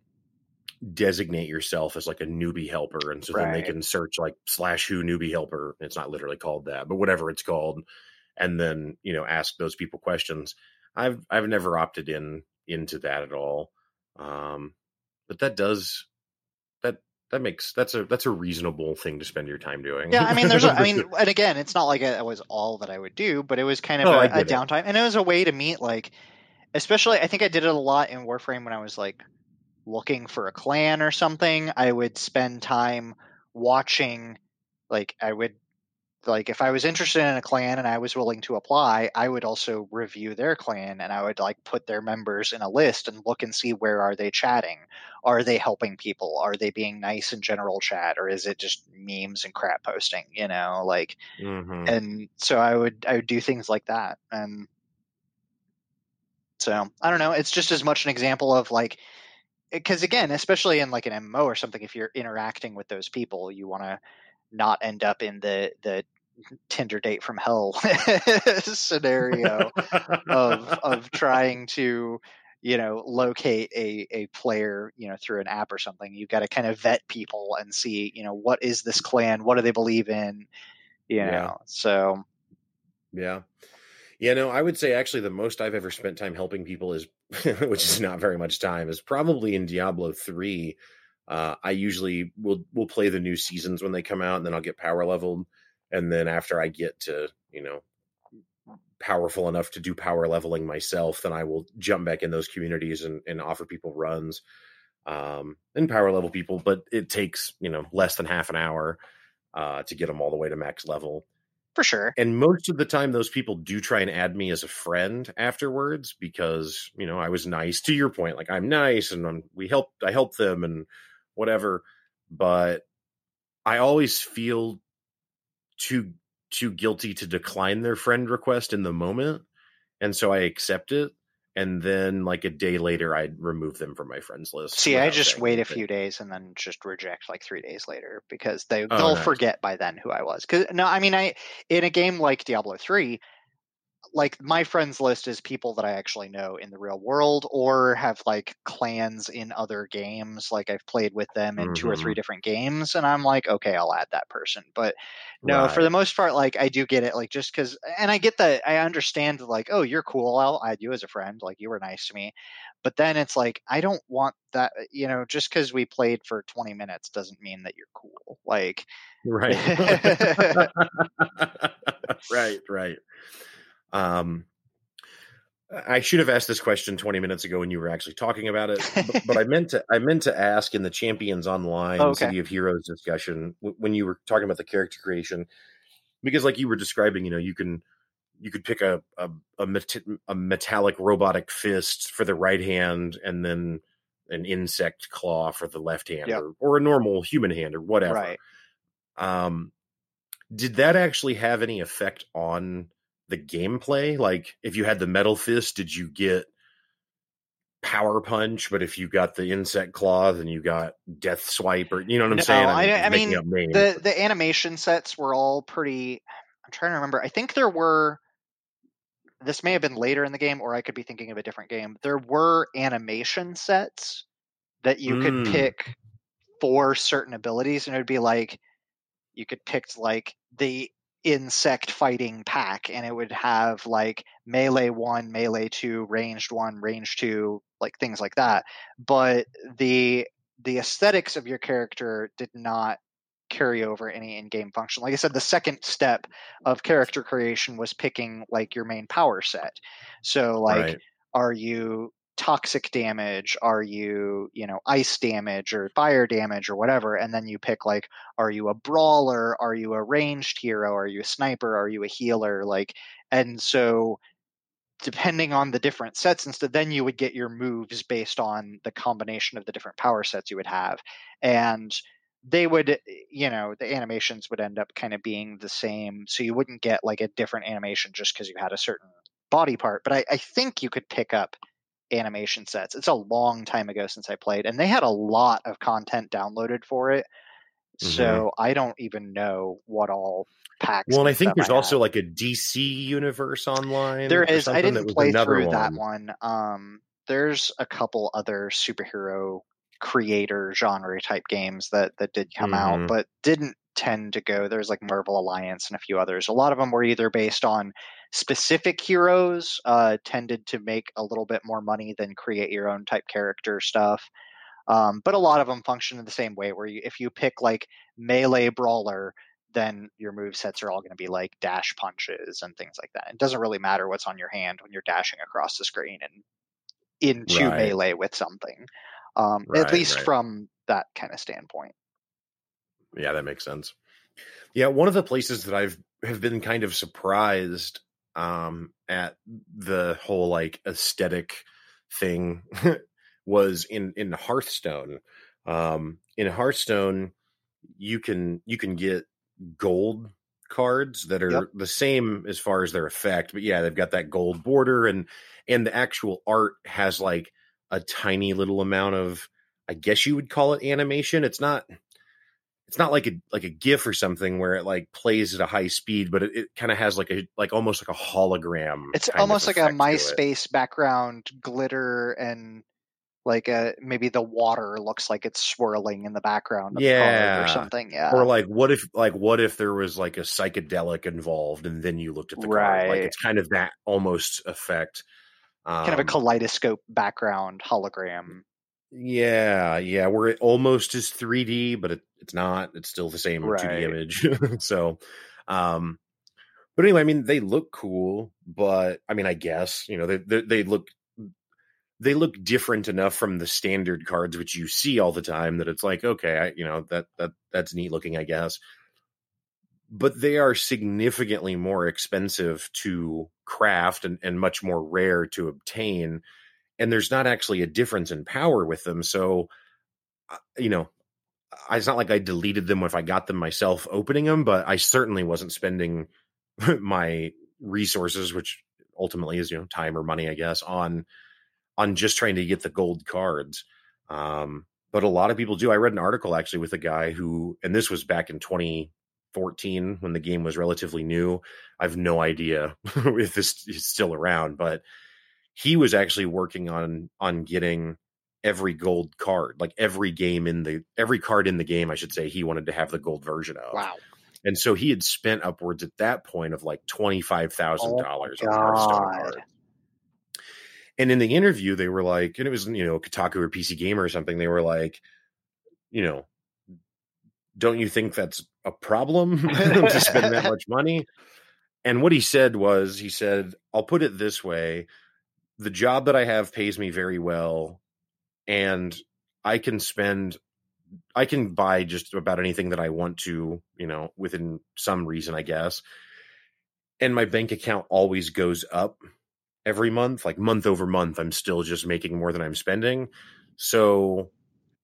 designate yourself as like a newbie helper and so right. then they can search like slash who newbie helper it's not literally called that but whatever it's called and then you know ask those people questions i've i've never opted in into that at all um but that does that that makes that's a that's a reasonable thing to spend your time doing. Yeah, I mean, (laughs) there's, a, I mean, and again, it's not like it was all that I would do, but it was kind of oh, a, a downtime, and it was a way to meet like, especially I think I did it a lot in Warframe when I was like looking for a clan or something, I would spend time watching like I would like if I was interested in a clan and I was willing to apply, I would also review their clan and I would like put their members in a list and look and see where are they chatting? Are they helping people? Are they being nice in general chat or is it just memes and crap posting, you know, like Mhm. and so I would I would do things like that. And so I don't know, it's just as much an example of like because again, especially in like an MMO or something, if you're interacting with those people, you want to not end up in the the Tinder date from hell (laughs) scenario of of trying to you know locate a a player you know through an app or something. You've got to kind of vet people and see you know what is this clan, what do they believe in, you know. Yeah. So Yeah. Yeah, no, I would say actually the most I've ever spent time helping people is, (laughs) which is not very much time, is probably in Diablo 3. Uh, I usually will will play the new seasons when they come out, and then I'll get power leveled, and then after I get to you know powerful enough to do power leveling myself, then I will jump back in those communities and, and offer people runs um, and power level people. But it takes you know less than half an hour uh, to get them all the way to max level for sure, and most of the time those people do try and add me as a friend afterwards because you know i was nice to your point like i'm nice and I'm, we helped i helped them and whatever but i always feel too too guilty to decline their friend request in the moment and so i accept it and then like a day later I'd remove them from my friends list. See, I just wait a few days and then just reject like three days later because they Oh, they'll nice. forget by then who I was. Because no, I mean, I in a game like Diablo three, like my friends list is people that I actually know in the real world or have like clans in other games. Like I've played with them in two or Mm-hmm. three different games, and I'm like, okay, I'll add that person. But no, for the most part, like I do get it, like just because, and I get that, I understand, like, oh, you're cool, I'll add you as a friend, like you were nice to me. But then it's like, I don't want that, you know, just because we played for 20 minutes doesn't mean that you're cool. Like, right (laughs) (laughs) right right um i should have asked this question 20 minutes ago when you were actually talking about it but, (laughs) but i meant to i meant to ask in the champions online Oh, okay. city of heroes discussion w- when you were talking about the character creation because like you were describing you know you can you could pick a a, a, met- a metallic robotic fist for the right hand and then an insect claw for the left hand Yep. or, or a normal human hand or whatever right. um did that actually have any effect on the gameplay like if you had the metal fist did you get power punch but if you got the insect claw then you got death swipe or you know what i'm No, saying I- just I making mean, the the animation sets were all pretty i'm trying to remember i think there were this may have been later in the game or i could be thinking of a different game there were animation sets that you could Mm. pick for certain abilities and it would be like you could pick like the insect fighting pack and it would have like melee 1 melee 2 ranged 1 ranged 2 like things like that. But the the aesthetics of your character did not carry over any in-game function. Like i said the second step of character creation was picking like your main power set. So like right. are you toxic damage? Are you you know ice damage or fire damage or whatever? And then you pick like are you a brawler? Are you a ranged hero? Are you a sniper? Are you a healer? Like and so depending on the different sets instead then you would get your moves based on the combination of the different power sets you would have. And they would eh, you know the animations would end up kind of being the same so you wouldn't get like a different animation just because you had a certain body part. But I, I think you could pick up animation sets it's a long time ago since i played and they had a lot of content downloaded for it so i don't even know what all packs well and i think there's had. also like a dc universe online There is. I didn't play through that one. Um, there's a couple other superhero creator genre type games that that did come Mhm. out, but didn't tend to go. There's like Marvel Alliance and a few others. A lot of them were either based on specific heroes, uh, tended to make a little bit more money than create your own type character stuff. Um, but a lot of them function in the same way, where you, if you pick like melee brawler, then your move sets are all going to be like dash punches and things like that. It doesn't really matter what's on your hand when you're dashing across the screen and into Right. melee with something. Um, Right, at least right. from that kind of standpoint. Yeah, that makes sense. Yeah, one of the places that I've have been kind of surprised um at the whole like aesthetic thing (laughs) was in in Hearthstone. Um in Hearthstone you can you can get gold cards that are Yep. the same as far as their effect, but yeah, they've got that gold border and and the actual art has like a tiny little amount of I guess you would call it animation. It's not it's not like a like a GIF or something where it like plays at a high speed, but it, it kind of has like a like almost like a hologram. It's almost like a effect to it. MySpace background glitter and like a maybe the water looks like it's swirling in the background of the Yeah. or something. Yeah. Or like what if like what if there was like a psychedelic involved and then you looked at the card? Like Right. it's kind of that almost effect. Um, kind of a kaleidoscope background hologram. Yeah, yeah, where it almost is 3D, but it, it's not. It's still the same Right. 2D image. (laughs) so, um, but anyway, I mean, they look cool, but I mean, I guess you know they they, they look they look different enough from the standard cards which you see all the time that it's like okay, I, you know that that that's neat looking, I guess. But they are significantly more expensive to craft and, and much more rare to obtain and there's not actually a difference in power with them. So, uh, you know, it's not like I deleted them if I got them myself opening them, but I certainly wasn't spending (laughs) my resources, which ultimately is you know time or money, I guess, on on just trying to get the gold cards. Um, but a lot of people do. I read an article actually with a guy who, and this was back in 2014 when the game was relatively new. I have no idea (laughs) if this is still around, but he was actually working on on getting every gold card like every game in the every card in the game i should say he wanted to have the gold version of Wow. and so he had spent upwards at that point of like $25000 Oh on Hearthstone God. and in the interview they were like and it was you know kotaku or pc gamer or something they were like you know don't you think that's a problem (laughs) to spend that (laughs) much money and what he said was he said i'll put it this way the job that i have pays me very well and i can spend i can buy just about anything that i want to you know within some reason i guess and my bank account always goes up every month like month over month i'm still just making more than i'm spending so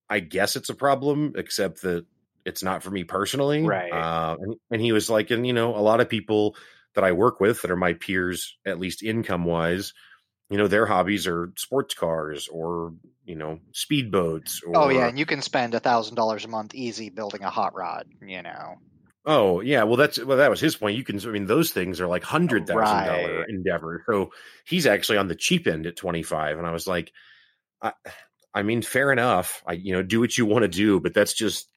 i guess it's a problem except that it's not for me personally Right. uh, and, and he was like and you know a lot of people that i work with that are my peers at least income wise you know their hobbies are sports cars or you know speedboats or Oh yeah, and you can spend a thousand dollars a month easy building a hot rod. You know. Oh yeah, well that's well that was his point. You can I mean those things are like hundred thousand dollar Right. endeavor. So he's actually on the cheap end at twenty five, and I was like, I, I mean, fair enough. I you know do what you want to do, but that's just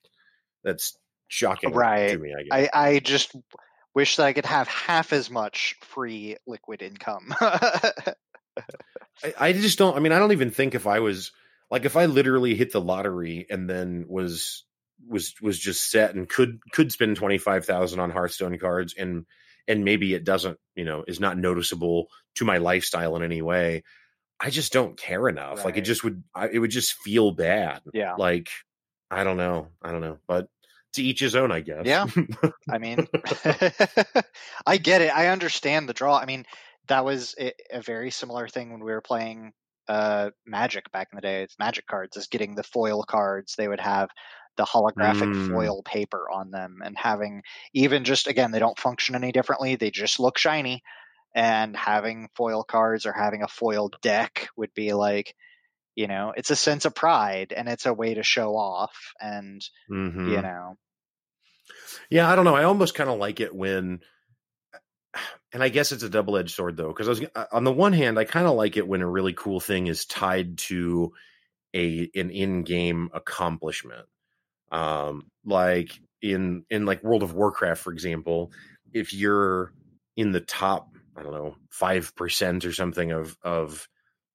that's shocking Right. to me. I guess. I I just wish that I could have half as much free liquid income. (laughs) I, I just don't. I mean, I don't even think if I was like if I literally hit the lottery and then was was was just set and could could spend twenty five thousand on Hearthstone cards and and maybe it doesn't you know is not noticeable to my lifestyle in any way. I just don't care enough. Like it just would. I, it would just feel bad. yeah. Like I don't know. I don't know. But to each his own, I guess. Yeah. (laughs) I mean, (laughs) I get it. I understand the draw. I mean, that was a, very similar thing when we were playing uh, Magic back in the day. It's Magic cards is getting the foil cards. They would have the holographic Mm. foil paper on them, and having even just again, they don't function any differently. They just look shiny. And having foil cards or having a foil deck would be like, you know, it's a sense of pride and it's a way to show off. And Mhm. you know, Yeah, I don't know. I almost kind of like it when, and I guess it's a double edged sword though, because I was uh, on the one hand, I kind of like it when a really cool thing is tied to a an in game accomplishment. Um, like in in like World of Warcraft, for example, if you're in the top, I don't know, five percent or something of of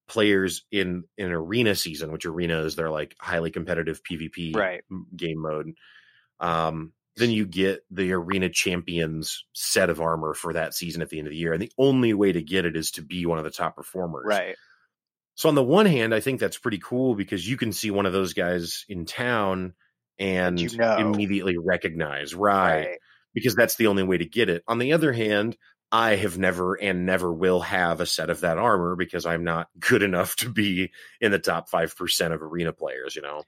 players in in arena season, which arena is their like highly competitive PvP right. game mode. Um, then you get the arena champions set of armor for that season at the end of the year, and the only way to get it is to be one of the top performers. Right. So on the one hand, I think that's pretty cool because you can see one of those guys in town and You know. immediately recognize, right? Because that's the only way to get it. On the other hand, I have never and never will have a set of that armor because I'm not good enough to be in the top five percent of arena players. You know,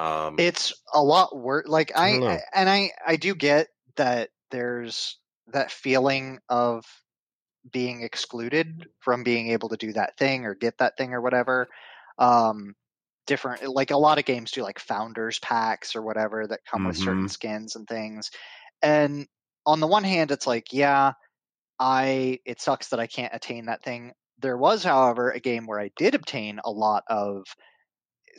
um, It's a lot worse. Like I I, and I I do get that there's that feeling of being excluded from being able to do that thing or get that thing or whatever. Um, different like a lot of games do like founders packs or whatever that come with certain Mhm. skins and things. And on the one hand, it's like yeah, I it sucks that I can't attain that thing. There was, however, a game where I did obtain a lot of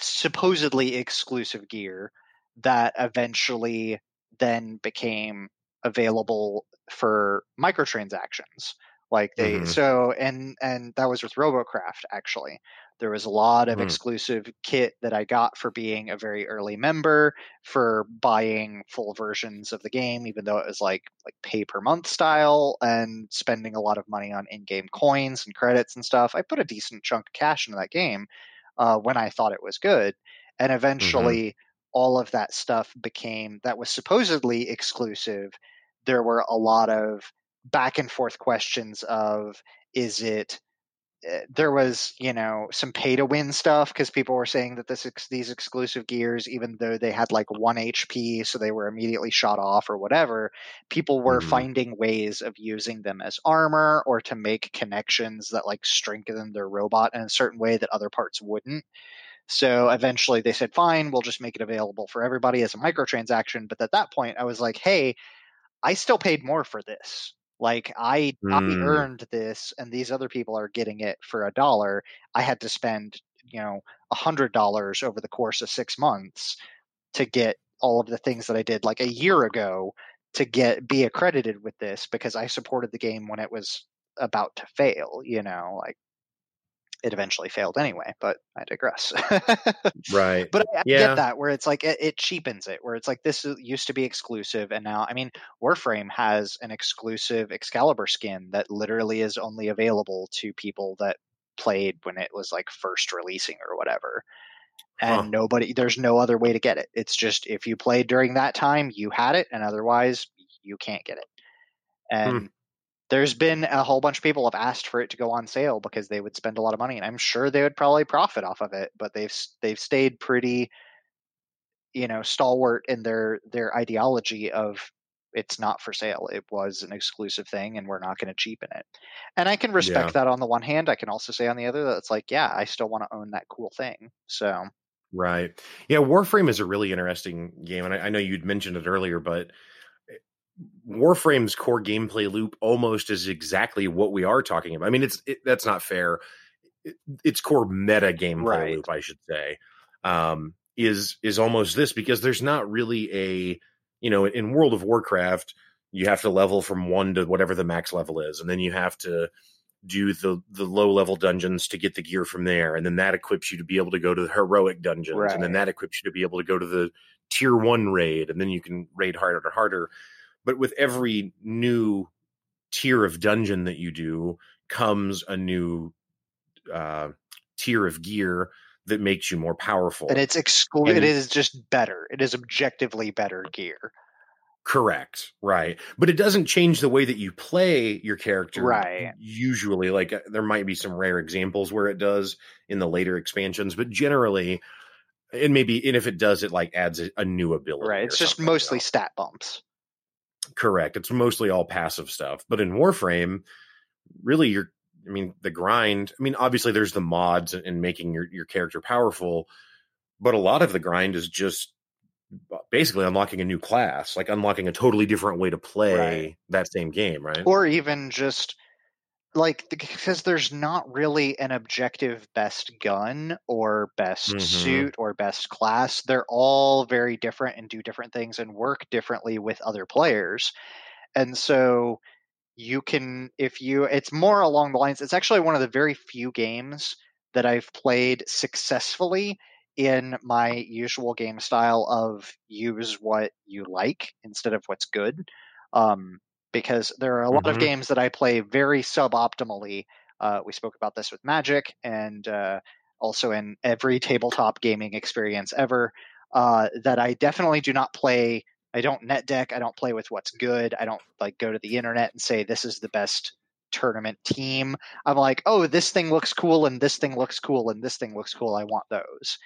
supposedly exclusive gear that eventually then became available for microtransactions like they Mhm. so and and that was with robocraft actually there was a lot of Hmm. exclusive kit that i got for being a very early member for buying full versions of the game even though it was like like pay per month style and spending a lot of money on in-game coins and credits and stuff i put a decent chunk of cash into that game uh, when i thought it was good and eventually all of that stuff became that was supposedly exclusive. There were a lot of back and forth questions of is it there was you know some pay to win stuff because people were saying that this ex- these exclusive gears even though they had like 1 hp so they were immediately shot off or whatever people were Mhm. finding ways of using them as armor or to make connections that like strengthen their robot in a certain way that other parts wouldn't so eventually they said fine we'll just make it available for everybody as a microtransaction but at that point i was like hey I still paid more for this. Like I, I Mm. earned this, and these other people are getting it for a dollar. I had to spend, you know, a hundred dollars over the course of six months to get all of the things that I did like a year ago to get be accredited with this because I supported the game when it was about to fail. You know, like it eventually failed anyway. But I digress. right. (laughs) But I, Yeah. get that where it's like it, it cheapens it, where it's like this used to be exclusive, and now I mean Warframe has an exclusive Excalibur skin that literally is only available to people that played when it was like first releasing or whatever. And Huh. nobody, there's no other way to get it. It's just if you played during that time, you had it, and otherwise you can't get it. Hmm. And there's been a whole bunch of people have asked for it to go on sale because they would spend a lot of money, and I'm sure they would probably profit off of it. But they've they've stayed pretty, you know, stalwart in their their ideology of it's not for sale. It was an exclusive thing, and we're not going to cheapen it. And I can respect Yeah. that on the one hand. I can also say on the other that it's like, yeah, I still want to own that cool thing. So Right. Yeah, Warframe is a really interesting game, and I, I know you'd mentioned it earlier, but Warframe's core gameplay loop almost is exactly what we are talking about. I mean, it's it, that's not fair. It, its core meta gameplay Right. loop, I should say, um, is is almost this because there's not really a you know in World of Warcraft you have to level from one to whatever the max level is, and then you have to do the the low level dungeons to get the gear from there and then that equips you to be able to go to the heroic dungeons and then that equips you to be able to go to the tier 1 raid and then you can raid harder and harder but with every new tier of dungeon that you do comes a new uh tier of gear that makes you more powerful and it's exclu- And- it is just better. It is objectively better gear. Correct. Right. But it doesn't change the way that you play your character. Right. Usually, like uh, there might be some rare examples where it does in the later expansions, but generally, and maybe, and if it does, it like adds a, a new ability. Right. It's just mostly know? stat bumps. Correct. It's mostly all passive stuff. But in Warframe, really, you're, I mean, the grind, I mean, obviously there's the mods and making your, your character powerful, but a lot of the grind is just uh, basically unlocking a new class, like unlocking a totally different way to play Right. that same game, right? or even just like because there's not really an objective best gun or best Mhm. suit or best class. They're all very different and do different things and work differently with other players. And so you can if you it's more along the lines it's actually one of the very few games that i've played successfully in my usual game style of use what you like instead of what's good. Um, because there are a lot of Mhm. games that I play very suboptimally. Uh, we spoke about this with Magic, and uh, also in every tabletop gaming experience ever. Uh, that I definitely do not play. I don't net deck. I don't play with what's good. I don't like go to the internet and say this is the best tournament team. I'm like, oh, this thing looks cool, and this thing looks cool, and this thing looks cool. I want those.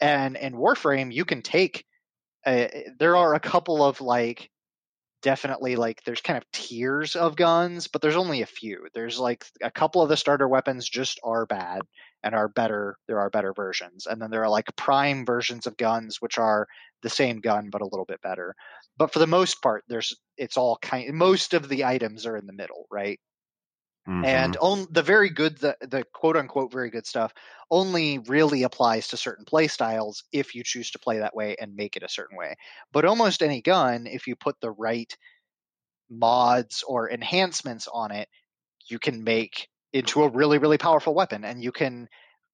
And in Warframe, you can take. Uh, there are a couple of like definitely like there's kind of tiers of guns, but there's only a few. There's like a couple of the starter weapons just are bad and are better. There are better versions, and then there are like prime versions of guns which are the same gun but a little bit better. But for the most part, there's it's all kind. Most of the items are in the middle, right? Mm-hmm. And the very good, the, the quote unquote very good stuff only really applies to certain play styles if you choose to play that way and make it a certain way. But almost any gun, if you put the right mods or enhancements on it, you can make into a really, really powerful weapon. And you can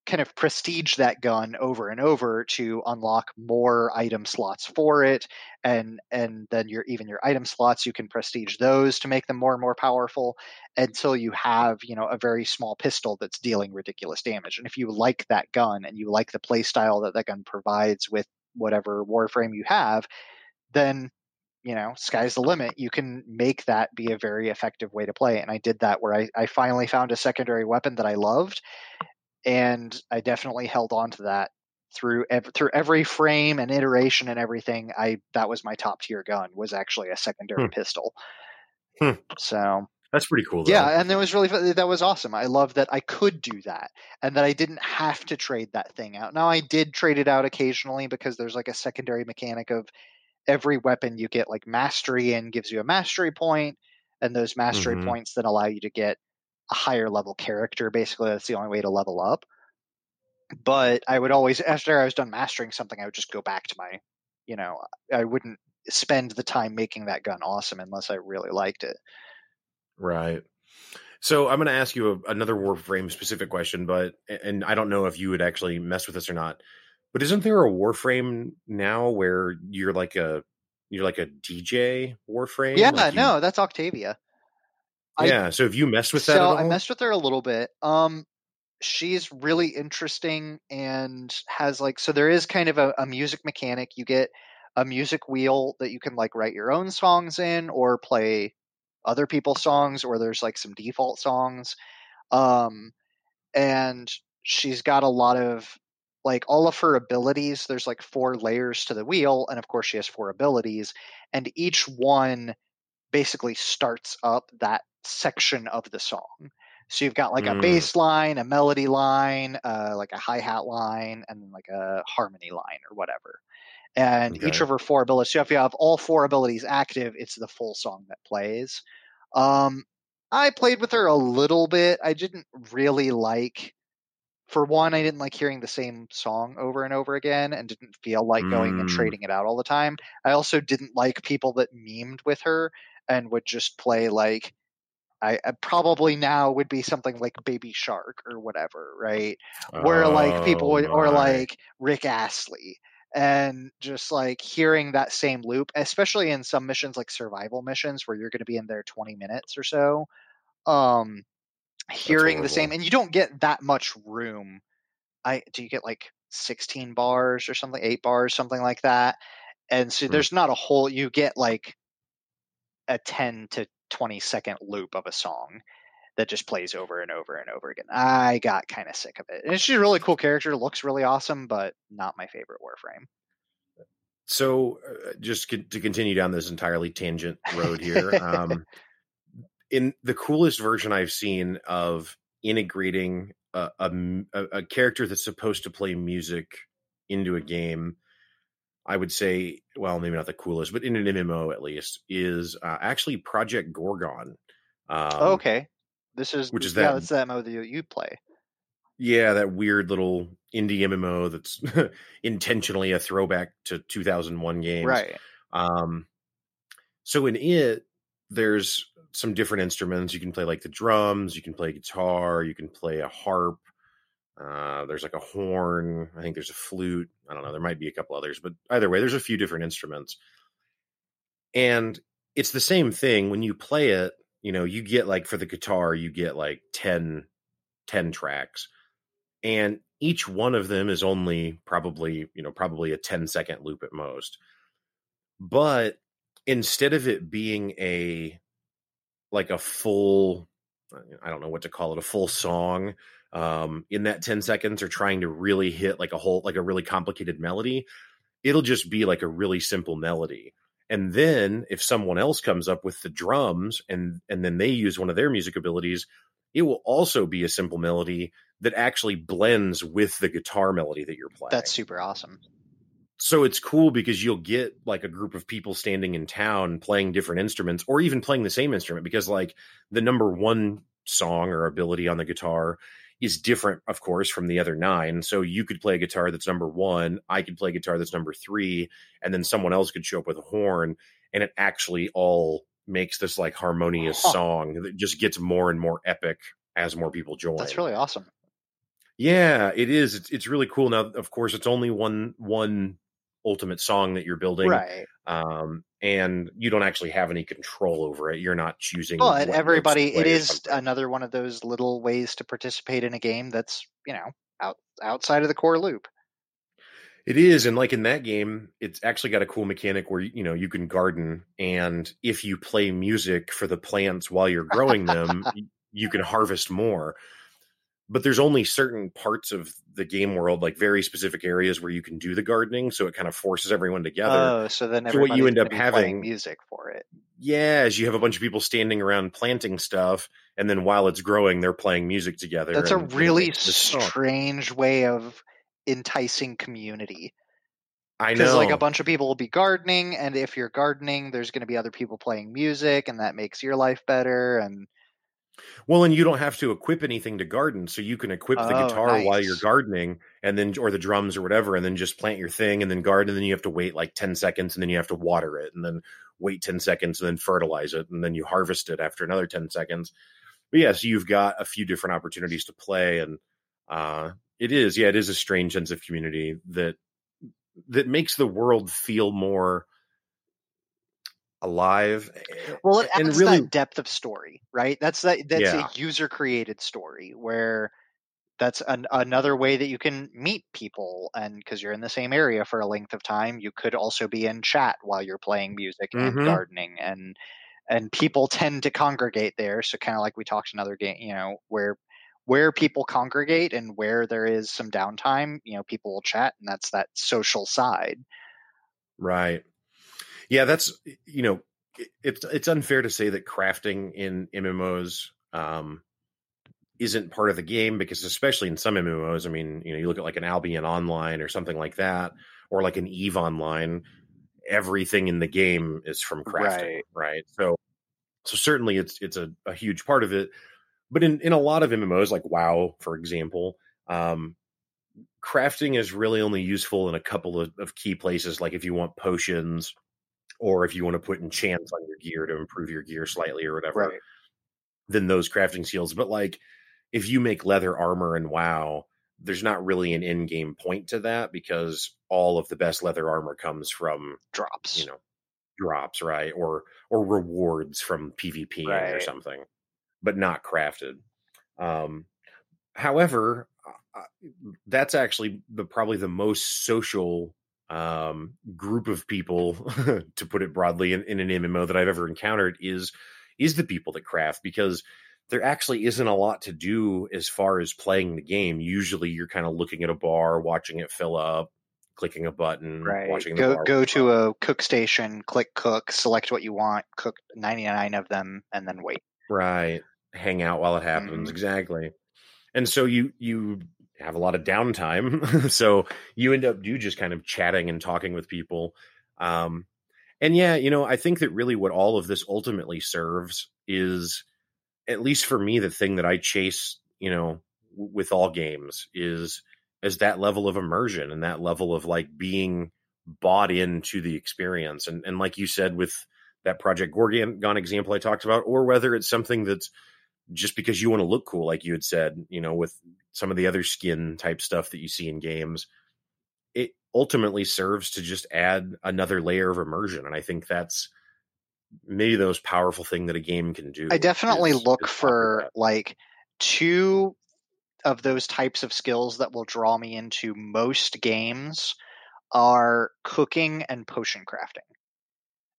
kind of prestige that gun over and over to unlock more item slots for it and and then your even your item slots you can prestige those to make them more and more powerful until you have you know a very small pistol that's dealing ridiculous damage. And if you like that gun and you like the play style that that gun provides with whatever warframe you have then you know sky's the limit. You can make that be a very effective way to play. And i did that where I, I finally found a secondary weapon that i loved and I definitely held on to that through ev- through every frame and iteration and everything. I that was my top tier gun was actually a secondary hmm. pistol. Hmm. So that's pretty cool. Though. Yeah, and that was really that was awesome. I love that I could do that and that I didn't have to trade that thing out. Now I did trade it out occasionally because there's like a secondary mechanic of every weapon you get like mastery in gives you a mastery point and those mastery mm-hmm. points then allow you to get a higher level character. Basically, that's the only way to level up. But I would always, after I was done mastering something, I would just go back to my, you know, I wouldn't spend the time making that gun awesome unless I really liked it. Right. So I'm going to ask you a, another Warframe specific question, but and I don't know if you would actually mess with this or not. But isn't there a Warframe now where you're like a you're like a DJ Warframe? Yeah, like you, no, that's Octavia. Yeah. I, so have you messed with that? So I messed with her a little bit. Um, she's really interesting and has like so there is kind of a, a music mechanic. You get a music wheel that you can like write your own songs in or play other people's songs, or there's like some default songs. Um, and she's got a lot of like all of her abilities. There's like four layers to the wheel, and of course she has four abilities, and each one basically starts up that section of the song. So you've got like mm. a bass line, a melody line, uh, like a hi hat line, and like a harmony line or whatever. And okay. each of her four abilities. So if you have all four abilities active, it's the full song that plays. Um, I played with her a little bit. I didn't really like. For one, I didn't like hearing the same song over and over again, and didn't feel like going and mm. trading it out all the time. I also didn't like people that memed with her and would just play like I, I, probably now would be something like Baby Shark or whatever, right? Where oh, like people would, or like Rick Astley, and just like hearing that same loop, especially in some missions like survival missions where you're going to be in there 20 minutes or so. Um, hearing the same, and you don't get that much room. I do you get like 16 bars or something, eight bars, something like that, and so hmm. there's not a whole. You get like a 10 to 20 second loop of a song that just plays over and over and over again. I got kind of sick of it. And she's a really cool character, looks really awesome, but not my favorite Warframe. So, uh, just to continue down this entirely tangent road here, um, (laughs) in the coolest version I've seen of integrating a, a, a character that's supposed to play music into a game I would say, well, maybe not the coolest, but in an MMO at least, is uh, actually Project Gorgon. Um, oh, okay, this is which is yeah, that that's the MMO that you play. Yeah, that weird little indie MMO that's (laughs) intentionally a throwback to 2001 games. Right. Um, so in it, there's some different instruments. You can play like the drums, you can play guitar, you can play a harp, uh, there's like a horn. I think there's a flute. I don't know. There might be a couple others, but either way, there's a few different instruments. And it's the same thing when you play it. You know, you get like for the guitar, you get like 10, 10 tracks. and each one of them is only probably you know probably a 10 second loop at most but instead of it being a like a full i don't know what to call it a full song um in that 10 seconds or trying to really hit like a whole like a really complicated melody it'll just be like a really simple melody and then if someone else comes up with the drums and and then they use one of their music abilities it will also be a simple melody that actually blends with the guitar melody that you're playing. That's super awesome. So it's cool because you'll get like a group of people standing in town playing different instruments or even playing the same instrument because like the number one song or ability on the guitar is different, of course, from the other nine. So you could play a guitar that's number one, I could play a guitar that's number three, and then someone else could show up with a horn, and it actually all makes this like harmonious huh. song that just gets more and more epic as more people join. That's really awesome. Yeah, it is. It's it's really cool. Now, of course, it's only one one ultimate song that you're building, right? Um, and you don't actually have any control over it. You're not choosing. But everybody, it is another one of those little ways to participate in a game that's you know out outside of the core loop. It is, and like in that game, it's actually got a cool mechanic where you know you can garden, and if you play music for the plants while you're growing them, (laughs) you can harvest more. But there's only certain parts of the game world, like very specific areas where you can do the gardening, so it kind of forces everyone together. Oh, so then so what you end up having music for it. Yeah, as you have a bunch of people standing around planting stuff, and then while it's growing, they're playing music together. That's a really strange way of enticing community. I know. Because like a bunch of people will be gardening, and if you're gardening, there's going to be other people playing music, and that makes your life better. And well, and you don't have to equip anything to garden, so you can equip the oh, guitar nice. while you're gardening, and then or the drums or whatever, and then just plant your thing, and then garden. And then you have to wait like ten seconds, and then you have to water it, and then wait ten seconds, and then fertilize it, and then you harvest it after another ten seconds. But yes, yeah, so you've got a few different opportunities to play, and uh, it is, yeah, it is a strange sense of community that that makes the world feel more alive. Eh, well, it adds really, that depth of story, right? That's that that's yeah. a user created story where that's an, another way that you can meet people and because you're in the same area for a length of time you could also be in chat while you're playing music and mm-hmm. gardening and and people (laughs) tend to congregate there so kind of like we talked another game you know where where people congregate and where there is some downtime, you know, people will chat and that's that social side. Right. Yeah, that's you know, it's it's unfair to say that crafting in MMOs um isn't part of the game because especially in some MMOs, I mean, you know, you look at like an Albion Online or something like that, or like an Eve Online, everything in the game is from crafting, right? right? So so certainly it's it's a, a huge part of it but in, in a lot of MMOs, like WoW, for example, um, crafting is really only useful in a couple of, of, key places, like if you want potions or if you want to put enchants on your gear to improve your gear slightly or whatever, right. then those crafting skills. But like if you make leather armor and WoW, there's not really an in-game point to that because all of the best leather armor comes from drops, you know, drops, right? Or or rewards from PvP right. or something but not crafted. Um, however, uh, that's actually the probably the most social um, group of people, (laughs) to put it broadly, in, in, an MMO that I've ever encountered is is the people that craft because there actually isn't a lot to do as far as playing the game. Usually, you're kind of looking at a bar, watching it fill up, clicking a button, right. watching go go to a cook station, click cook, select what you want, cook 99 of them, and then wait. Right. Hang out while it happens. Mm. Exactly. And so you you have a lot of downtime. (laughs) so you end up do just kind of chatting and talking with people. Um and yeah, you know, I think that really what all of this ultimately serves is at least for me the thing that I chase, you know, w- with all games is is that level of immersion and that level of like being bought into the experience and and like you said with that project gorgon example i talked about or whether it's something that's just because you want to look cool, like you had said, you know, with some of the other skin type stuff that you see in games, it ultimately serves to just add another layer of immersion. And I think that's maybe the most powerful thing that a game can do. I definitely is, look is for like two of those types of skills that will draw me into most games are cooking and potion crafting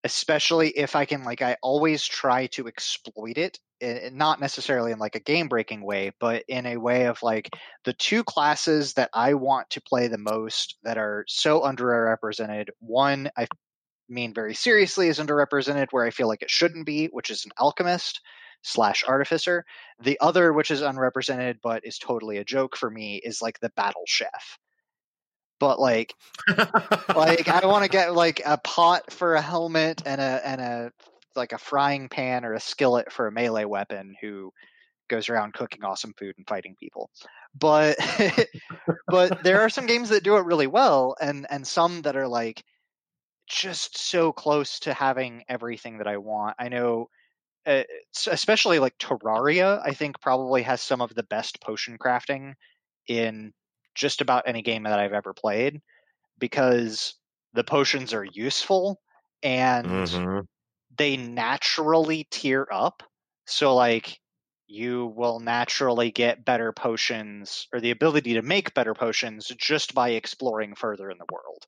especially if I can like I always try to exploit it eh, not necessarily in like a game breaking way but in a way of like the two classes that I want to play the most that are so underrepresented one I mean very seriously is underrepresented where I feel like it shouldn't be which is an alchemist slash artificer. The other which is unrepresented but is totally a joke for me is like the battle chef. But like like I want to (laughs) get like a pot for a helmet and a and a like a frying pan or a skillet for a melee weapon who goes around cooking awesome food and fighting people. But (laughs) but there are some games that do it really well and and some that are like just so close to having everything that I want. I know uh, especially like Terraria, I think probably has some of the best potion crafting in just about any game that I've ever played because the potions are useful and mm-hmm. They naturally tier up. So, like, you will naturally get better potions or the ability to make better potions just by exploring further in the world.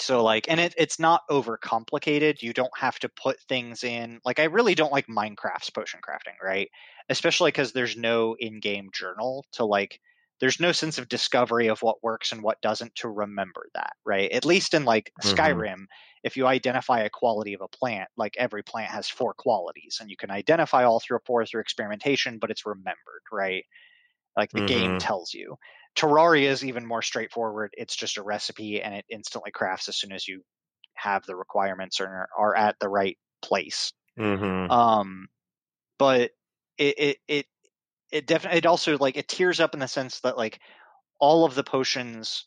So like and it, it's not overcomplicated. You don't have to put things in like I really don't like Minecraft's potion crafting, right? Especially because there's no in-game journal to like there's no sense of discovery of what works and what doesn't to remember that, right? At least in like mm-hmm. Skyrim, if you identify a quality of a plant, like every plant has four qualities, and you can identify all through four through experimentation, but it's remembered, right? Like the mm-hmm. game tells you. Terraria is even more straightforward. It's just a recipe, and it instantly crafts as soon as you have the requirements or are at the right place. Mm-hmm. Um, but it, it it it definitely it also like it tiers up in the sense that like all of the potions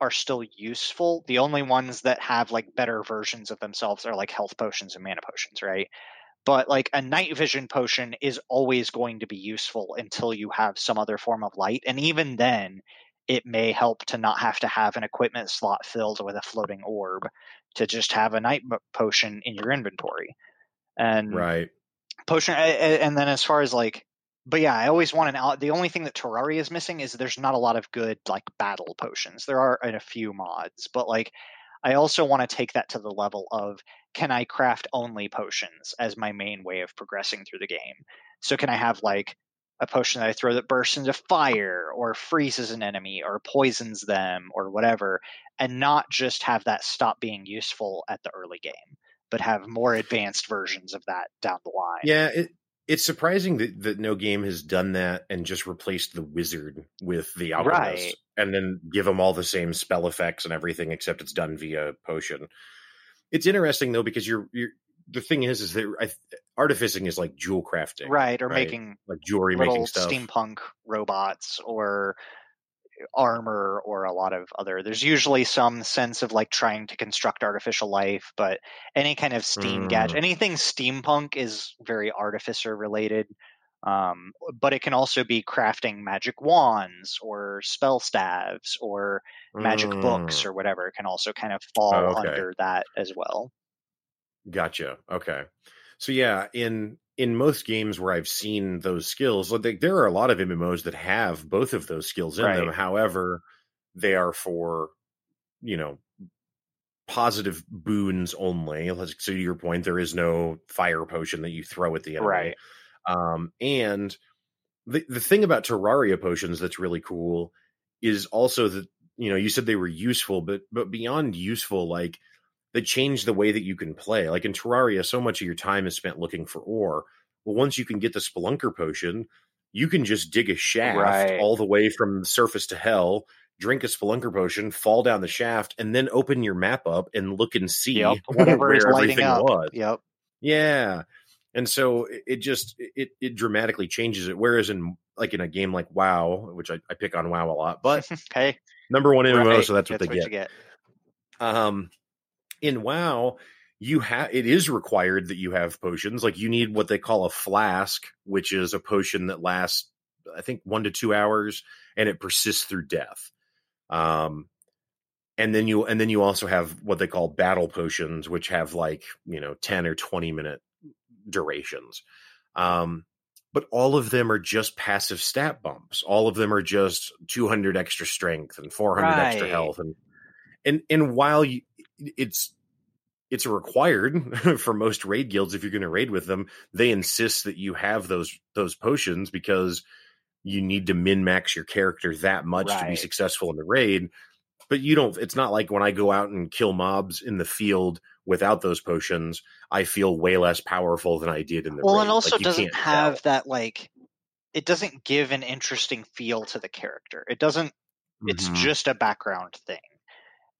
are still useful. The only ones that have like better versions of themselves are like health potions and mana potions, right? But like a night vision potion is always going to be useful until you have some other form of light. And even then, it may help to not have to have an equipment slot filled with a floating orb to just have a night potion in your inventory. And right. Potion, and then as far as like but yeah, I always want an out. The only thing that Terraria is missing is there's not a lot of good like battle potions. There are in a few mods, but like I also want to take that to the level of can I craft only potions as my main way of progressing through the game? So can I have like a potion that I throw that bursts into fire or freezes an enemy or poisons them or whatever, and not just have that stop being useful at the early game, but have more advanced versions of that down the line. Yeah, it, it's surprising that, that no game has done that and just replaced the wizard with the alchemist right. and then give them all the same spell effects and everything except it's done via potion it's interesting though because you're you're the thing is is that I, artificing is like jewel crafting right or right? making like jewelry making stuff steampunk robots or armor or a lot of other there's usually some sense of like trying to construct artificial life but any kind of steam mm. gadget anything steampunk is very artificer related um, but it can also be crafting magic wands or spell staves or magic mm. books or whatever it can also kind of fall oh, okay. under that as well gotcha okay so yeah in in most games where I've seen those skills, like there are a lot of MMOs that have both of those skills in right. them. However, they are for you know positive boons only. So to your point, there is no fire potion that you throw at the enemy. Right. Um, and the the thing about Terraria potions that's really cool is also that you know you said they were useful, but but beyond useful, like that change the way that you can play. Like in Terraria, so much of your time is spent looking for ore. Well, once you can get the Spelunker potion, you can just dig a shaft right. all the way from the surface to hell, drink a Spelunker potion, fall down the shaft, and then open your map up and look and see yep. (laughs) whatever is everything up. was. Yep. Yeah. And so it just it it dramatically changes it. Whereas in like in a game like WoW, which I, I pick on WoW a lot, but (laughs) hey, number one MMO, right. so that's what that's they what get. get. Um, in WoW, you have it is required that you have potions. Like you need what they call a flask, which is a potion that lasts, I think, one to two hours, and it persists through death. Um, and then you and then you also have what they call battle potions, which have like you know ten or twenty minute durations. Um, but all of them are just passive stat bumps. All of them are just 200 extra strength and 400 right. extra health and and and while you, it's it's required (laughs) for most raid guilds if you're going to raid with them, they insist that you have those those potions because you need to min max your character that much right. to be successful in the raid. But you don't. It's not like when I go out and kill mobs in the field without those potions, I feel way less powerful than I did in the. Well, raid. and also like, doesn't have that like. It doesn't give an interesting feel to the character. It doesn't. It's mm-hmm. just a background thing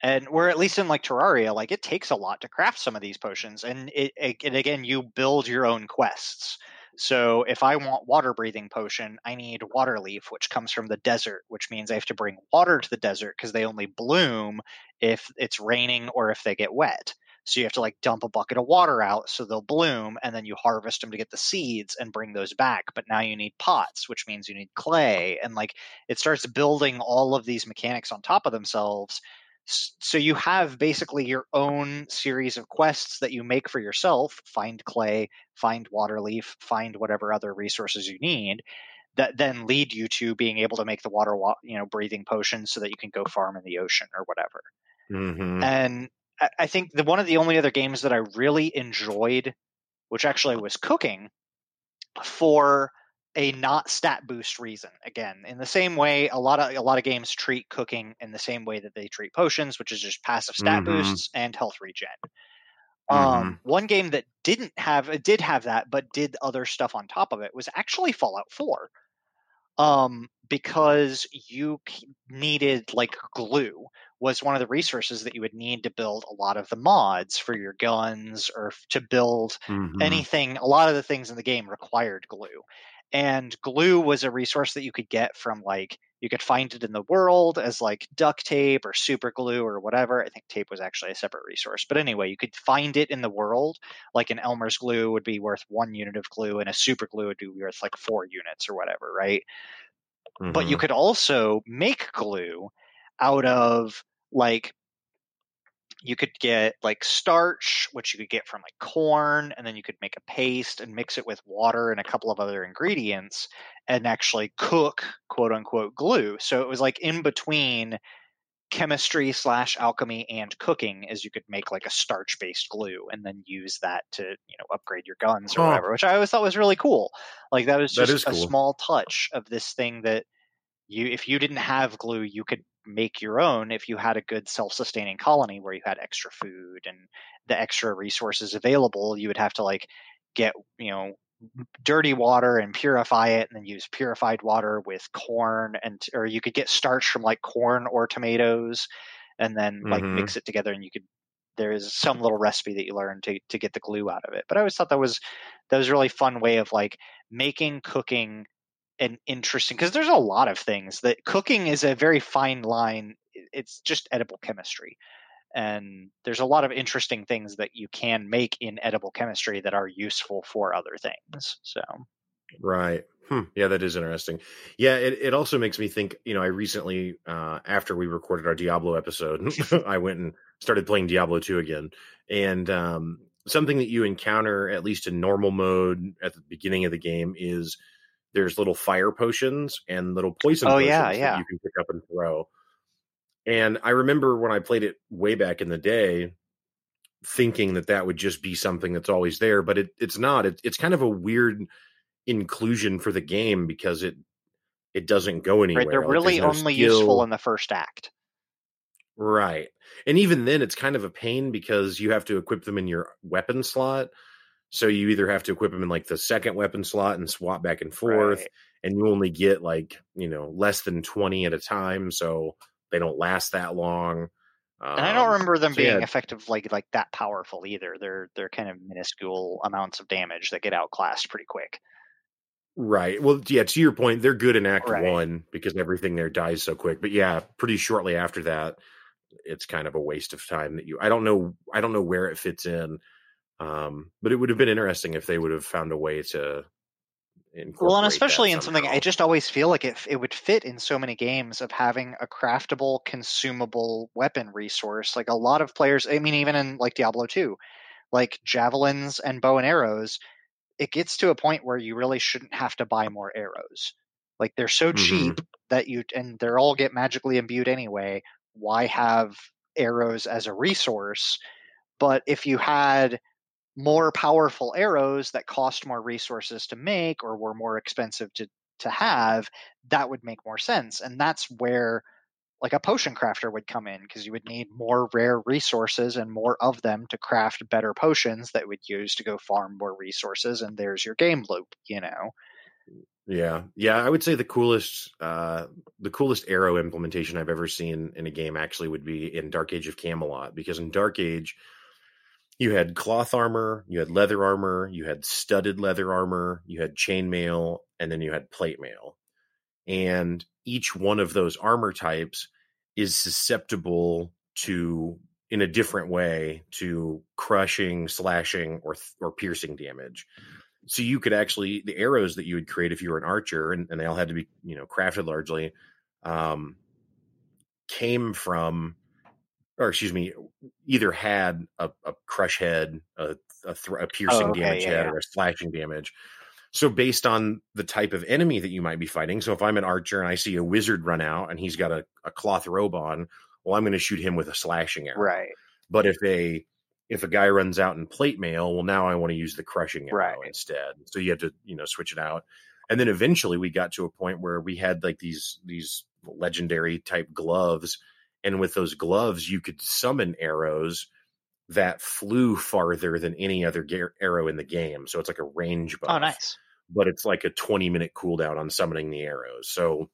and where at least in like terraria like it takes a lot to craft some of these potions and it, it, and again you build your own quests. So if i want water breathing potion i need water leaf which comes from the desert which means i have to bring water to the desert because they only bloom if it's raining or if they get wet. So you have to like dump a bucket of water out so they'll bloom and then you harvest them to get the seeds and bring those back but now you need pots which means you need clay and like it starts building all of these mechanics on top of themselves so you have basically your own series of quests that you make for yourself find clay find water leaf find whatever other resources you need that then lead you to being able to make the water you know breathing potions so that you can go farm in the ocean or whatever mm-hmm. and i think the one of the only other games that i really enjoyed which actually was cooking for a not stat boost reason. Again, in the same way, a lot of a lot of games treat cooking in the same way that they treat potions, which is just passive stat mm-hmm. boosts and health regen. Um, mm-hmm. Um, one game that didn't have it did have that, but did other stuff on top of it was actually Fallout Four, um, because you needed like glue was one of the resources that you would need to build a lot of the mods for your guns or to build mm-hmm. anything. A lot of the things in the game required glue and glue was a resource that you could get from like you could find it in the world as like duct tape or super glue or whatever. I think tape was actually a separate resource. But anyway, you could find it in the world. Like an Elmer's glue would be worth one unit of glue, and a super glue would be worth like four units or whatever, right? Mm-hmm. But you mm-hmm. could also make glue out of like you could get like starch, which you could get from like corn, and then you could make a paste and mix it with water and a couple of other ingredients and actually cook quote unquote glue. So it was like in between chemistry slash alchemy and cooking as you could make like a starch based glue and then use that to you know upgrade your guns or oh. whatever which i always thought was really cool like that was just that cool. a small touch of this thing that you if you didn't have glue you could make your own if you had a good self-sustaining colony where you had extra food and the extra resources available you would have to like get you know dirty water and purify it and then use purified water with corn and or you could get starch from like corn or tomatoes and then like mm-hmm. mix it together and you could there is some little recipe that you learn to to get the glue out of it but i always thought that was that was a really fun way of like making cooking an interesting because there's a lot of things that cooking is a very fine line. It's just edible chemistry. And there's a lot of interesting things that you can make in edible chemistry that are useful for other things. So, right. Hmm. Yeah, that is interesting. Yeah, it, it also makes me think. You know, I recently, uh, after we recorded our Diablo episode, (laughs) I went and started playing Diablo 2 again. And um, something that you encounter, at least in normal mode at the beginning of the game, is there's little fire potions and little poison oh, potions yeah, yeah. that you can pick up and throw. And I remember when I played it way back in the day, thinking that that would just be something that's always there, but it, it's not. It, it's kind of a weird inclusion for the game because it it doesn't go anywhere. Right, they're like, really no only skill. useful in the first act. Right. And even then it's kind of a pain because you have to equip them in your weapon slot. So you either have to equip them in like the second weapon slot and swap back and forth, right. and you only get like you know less than twenty at a time, so they don't last that long. Um, and I don't um, remember them so being yeah. effective like like that powerful either. They're they're kind of minuscule amounts of damage that get outclassed pretty quick. Right. Well, yeah. To your point, they're good in Act right. One because everything there dies so quick. But yeah, pretty shortly after that, it's kind of a waste of time. That you. I don't know. I don't know where it fits in. Um, but it would have been interesting if they would have found a way to well, and especially in something, I just always feel like it it would fit in so many games of having a craftable, consumable weapon resource. Like a lot of players, I mean, even in like Diablo two, like javelins and bow and arrows, it gets to a point where you really shouldn't have to buy more arrows. Like they're so Mhm. cheap that you and they're all get magically imbued anyway. Why have arrows as a resource? But if you had more powerful arrows that cost more resources to make or were more expensive to to have, that would make more sense. And that's where like a potion crafter would come in because you would need more rare resources and more of them to craft better potions that would use to go farm more resources and there's your game loop, you know. Yeah, yeah. I would say the coolest, uh, the coolest arrow implementation I've ever seen in a game actually would be in Dark Age of Camelot, because in Dark Age, you had cloth armor, you had leather armor, you had studded leather armor, you had chainmail, and then you had plate mail. And each one of those armor types is susceptible to, in a different way, to crushing, slashing, or or piercing damage so you could actually the arrows that you would create if you were an archer and, and they all had to be you know crafted largely um came from or excuse me either had a, a crush head a, a, thr a oh, piercing Oh, okay, damage yeah, head yeah. or a slashing damage so based on the type of enemy that you might be fighting so if i'm an archer and i see a wizard run out and he's got a, a cloth robe on well i'm going to shoot him with a slashing arrow Right. but if a if a guy runs out in plate mail, well, now I want to use the crushing arrow Right. instead. So you had to, you know, switch it out. And then eventually we got to a point where we had like these these legendary type gloves, and with those gloves you could summon arrows that flew farther than any other arrow in the game. So it's like a range oh, buff Oh, nice. but it's like a 20 minute cooldown on summoning the arrows. So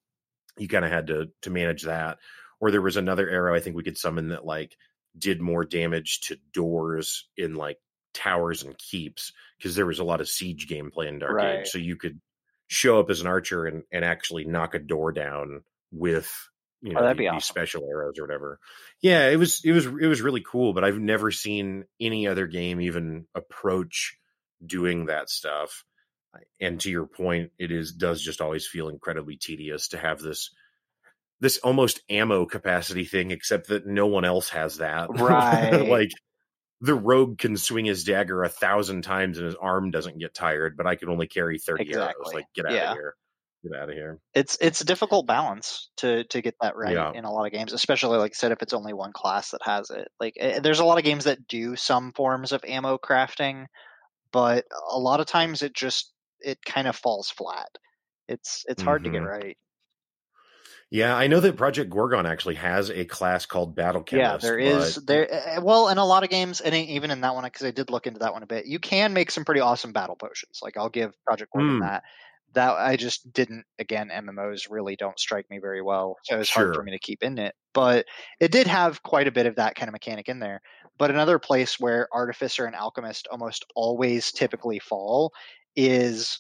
you kind of had to to manage that. Or there was another arrow I think we could summon that like did more damage to doors in like towers and keeps because there was a lot of siege gameplay in Dark Right. Age. So you could show up as an archer and, and actually knock a door down with you oh, know Oh, that'd be these awesome. special arrows or whatever. Yeah, it was it was it was really cool, but I've never seen any other game even approach doing that stuff and to your point it is does just always feel incredibly tedious to have this this almost ammo capacity thing except that no one else has that (laughs) Right. like the rogue can swing his dagger a thousand times and his arm doesn't get tired but i can only carry 30 arrows like get out Yeah. of here get out of here It's it's a difficult balance to to get that right Yeah. in a lot of games, especially like I said, if it's only one class that has it. Like eh, there's a lot of games that do some forms of ammo crafting, but a lot of times it just it kind of falls flat. It's it's hard to get Mhm. right. yeah i know that project gorgon actually has a class called battle Chemist. yeah, there is but- there well in a lot of games, and even in that one because I did look into that one a bit. You can make some pretty awesome battle potions. Like I'll give Project Gorgon Hmm. that. That I just didn't. Again, MMOs really don't strike me very well, so it's hard for me to keep in it. But it did have quite a bit of that kind of mechanic in there. But another place where Artificer and Alchemist almost always typically fall is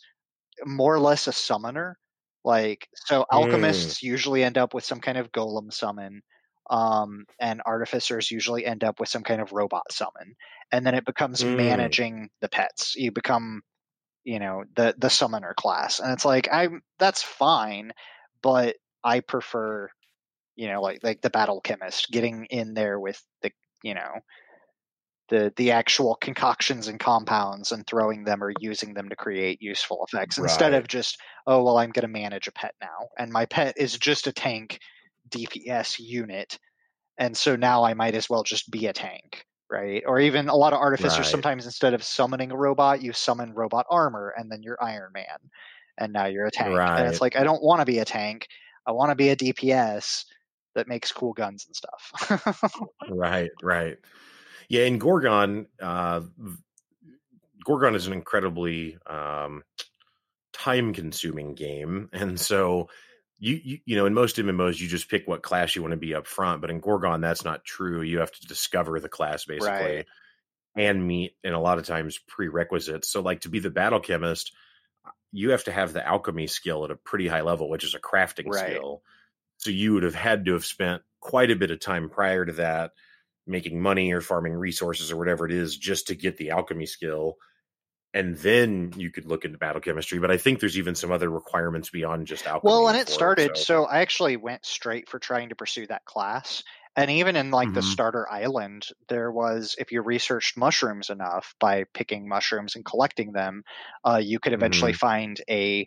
more or less a summoner. Like so, Mm. alchemists usually end up with some kind of golem summon, um, and artificers usually end up with some kind of robot summon, and then it becomes Mm. managing the pets. You become, you know, the the summoner class, and it's like I'm that's fine, but I prefer, you know, like like the battle chemist getting in there with the you know the the actual concoctions and compounds and throwing them or using them to create useful effects instead of just oh well I'm going to manage a pet now and my pet is just a tank DPS unit and so now I might as well just be a tank right or even a lot of artificers Right. sometimes instead of summoning a robot you summon robot armor and then you're Iron Man and now you're a tank and Right. it's like I don't want to be a tank I want to be a DPS that makes cool guns and stuff right right yeah in gorgon uh gorgon is an incredibly um time consuming game and so you, you you know in most mmos you just pick what class you want to be up front but in gorgon that's not true you have to discover the class basically Right. and meet and a lot of times prerequisites so like to be the battle chemist uh, you have to have the alchemy skill at a pretty high level which is a crafting Right. skill so you would have had to have spent quite a bit of time prior to that making money or farming resources or whatever it is just to get the alchemy skill and then you could look into battle chemistry but i think there's even some other requirements beyond just alchemy Well, and it started. so- So I actually went straight for trying to pursue that class, and even in like the Mhm. starter island there was if you researched mushrooms enough by picking mushrooms and collecting them uh, you could eventually Mm-hmm. find a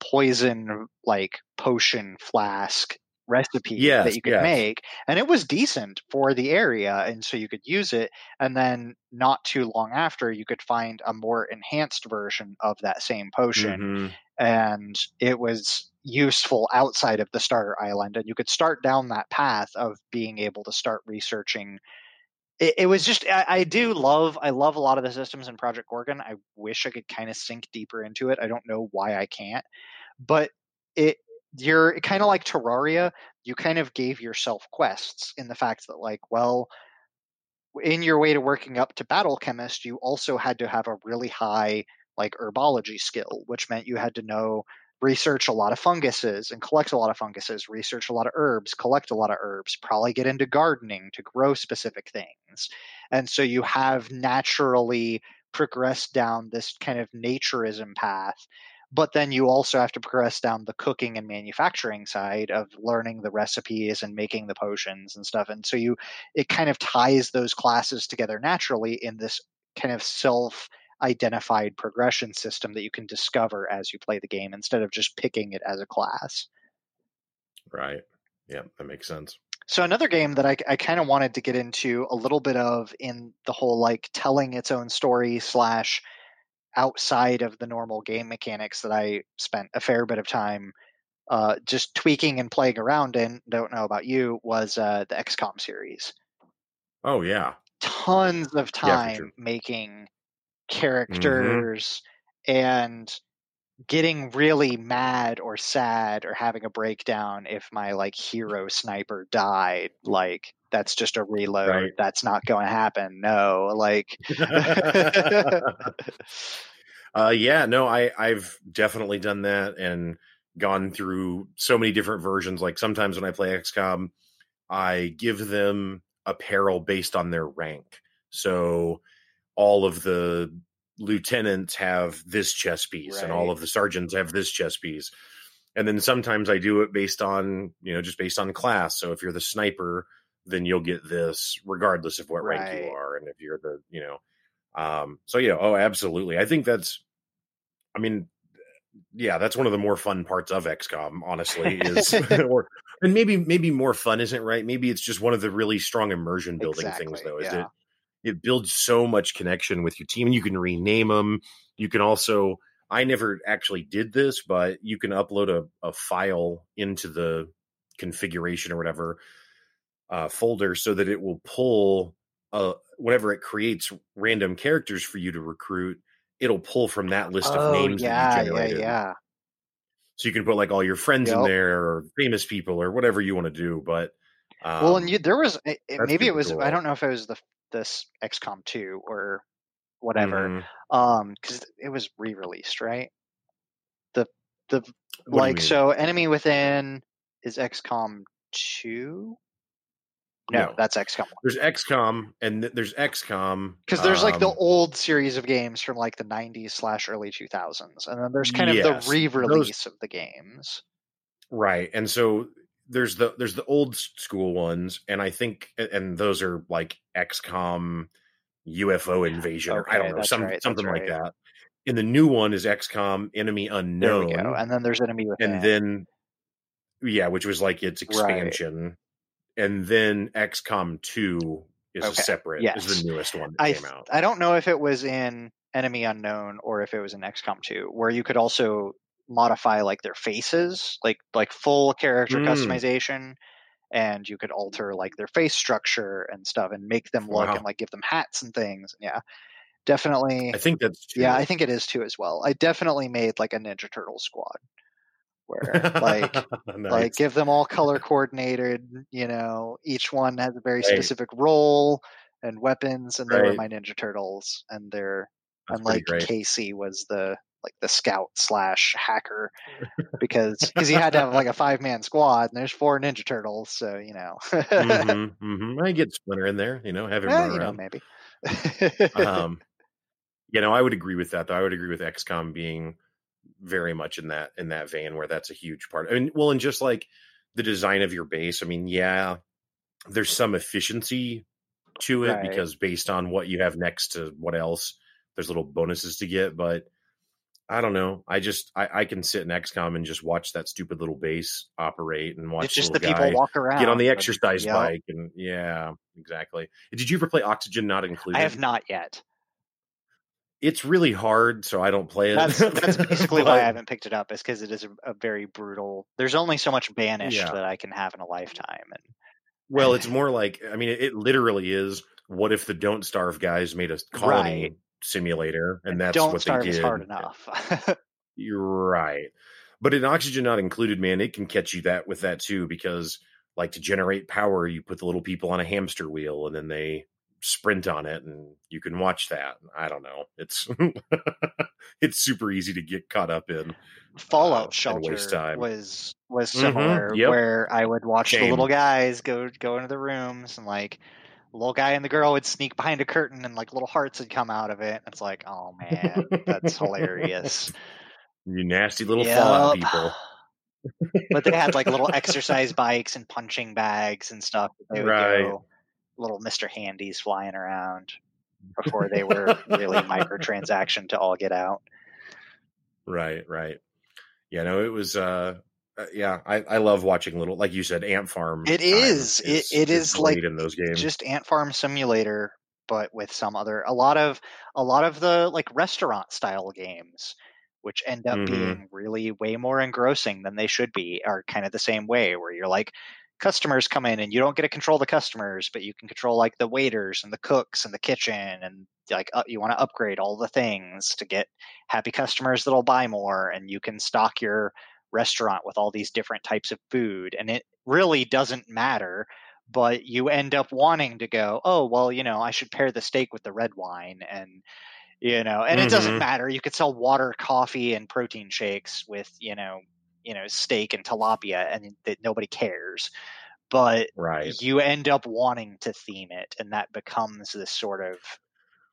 poison like potion flask recipe Yes, that you could yes. make and it was decent for the area and so you could use it and then not too long after you could find a more enhanced version of that same potion Mhm. and it was useful outside of the starter island and you could start down that path of being able to start researching it, it was just I, I do love i love a lot of the systems in project gorgon i wish i could kind of sink deeper into it i don't know why i can't but it you're kind of like terraria you kind of gave yourself quests in the fact that like well in your way to working up to battle chemist you also had to have a really high like herbology skill which meant you had to know research a lot of funguses and collect a lot of funguses research a lot of herbs collect a lot of herbs probably get into gardening to grow specific things. And so you have naturally progressed down this kind of naturism path but then you also have to progress down the cooking and manufacturing side of learning the recipes and making the potions and stuff and so you it kind of ties those classes together naturally in this kind of self identified progression system that you can discover as you play the game instead of just picking it as a class. Right. Yeah, that makes sense. So another game that I, I kind of wanted to get into a little bit of in the whole like telling its own story slash outside of the normal game mechanics that I spent a fair bit of time uh, just tweaking and playing around in. Don't know about you was uh, the XCOM series. Oh yeah. Tons of Yeah, time sure. making characters and getting really mad or sad or having a breakdown if my like hero sniper died like that's just a reload Right. that's not going to happen no like (laughs) (laughs) uh yeah, no, I I've definitely done that and gone through so many different versions. Like sometimes when I play XCOM, I give them apparel based on their rank. So all of the lieutenants have this chess piece and all of the sergeants have this chess piece. And then sometimes I do it based on, you know, just based on class. So if you're the sniper, then you'll get this regardless of what rank you are. And if you're the, you know, um, so yeah, oh, absolutely. I think that's, I mean, yeah, that's one of the more fun parts of XCOM, honestly, is (laughs) (laughs) or and maybe maybe more fun isn't right. Maybe it's just one of the really strong immersion building things, though. Is yeah. it it builds so much connection with your team, and you can rename them. You can also, I never actually did this, but you can upload a, a file into the configuration or whatever uh, folder so that it will pull uh, whenever it creates random characters for you to recruit. It'll pull from that list of oh names yeah that you yeah generated. yeah So you can put like all your friends in there or famous people or whatever you want to do. But um, well and you there was it, it- maybe it was i don't know if it was the this xcom 2 or whatever mhm. um because it was re-released right the the What like so enemy within is xcom 2 no, No. that's xcom 1 there's XCOM and th- there's XCOM because there's like the um, old series of games from like the 90s slash early 2000s and then there's kind of Yes, the re-release of the games right, and so there's the there's the old school ones, and I think and those are like XCOM UFO invasion or I don't know some right, something like right. that. And the new one is XCOM Enemy Unknown, and then there's enemy within and then yeah, which was like its Right. And then XCOM Two is Okay, a separate yes. is the newest one that I came out. I don't know if it was in Enemy Unknown or if it was in XCOM 2, where you could also modify like their faces, like like full character Mm. customization, and you could alter like their face structure and stuff, and make them look Wow. and like give them hats and things. Yeah, definitely. I think that's true. Yeah, I think it is too as well. I definitely made like a Ninja Turtle squad, where (laughs) like Nice. like give them all color coordinated you know each one has a very Right. specific role and weapons and they were my ninja turtles and they're That's and like casey was the like the scout slash hacker (laughs) because because he had to have like a five man squad and there's four ninja turtles so you know hmm hmm I get Splinter in there, you know, have him Eh, run you know maybe um, (laughs) you know, I would agree with that. Though I would agree with XCOM being very much in that in that vein where that's a huge part. I mean, well, and just like the design of your base. I mean, yeah, there's some efficiency to it Right. because based on what you have next to what else, there's little bonuses to get. But I don't know. I just I, I can sit in XCOM and just watch that stupid little base operate and watch it's just the little people walk around. get on the exercise Yep. bike and yeah, exactly. Did you ever play Oxygen Not Included? I have not yet. It's really hard, so I don't play it. That's that's (laughs) basically why I haven't picked it up. Is because it is a, a very brutal. There's only so much banished Yeah. that I can have in a lifetime, and Well, it's more like I mean, it, it literally is. What if the Don't Starve guys made a colony Right. simulator, and that's don't what starve they did? is hard enough. (laughs) You're right, but in Oxygen Not Included, man, it can catch you that with that too because like to generate power, you put the little people on a hamster wheel, and then they sprint on it, and you can watch that. I don't know. It's (laughs) it's super easy to get caught up in. Fallout and Shelter was was Mhm, yep. where I would watch the little guys go go into the rooms and like. Little guy and the girl would sneak behind a curtain and like little hearts would come out of it. It's like, oh man, that's hilarious. (laughs) You nasty little Yep. Fallout people. but they had like little (laughs) exercise bikes and punching bags and stuff. that They would Right. go little Mister Handies flying around before they were really (laughs) microtransaction to all get out. Right, right. Yeah, no, it was uh uh, yeah, I, I love watching little like you said, Ant Farm. It is. is it, it is, like in those games. Just Ant Farm Simulator, but with some other a lot of a lot of the like restaurant style games, which end up Mhm. being really way more engrossing than they should be, are kind of the same way where you're like customers come in and you don't get to control the customers, but you can control like the waiters and the cooks and the kitchen and like uh, you want to upgrade all the things to get happy customers that'll buy more and you can stock your restaurant with all these different types of food and it really doesn't matter but you end up wanting to go oh well you know i should pair the steak with the red wine and you know and it doesn't Mhm. matter you could sell water coffee and protein shakes with you know you know steak and tilapia and that nobody cares but right. you end up wanting to theme it and that becomes this sort of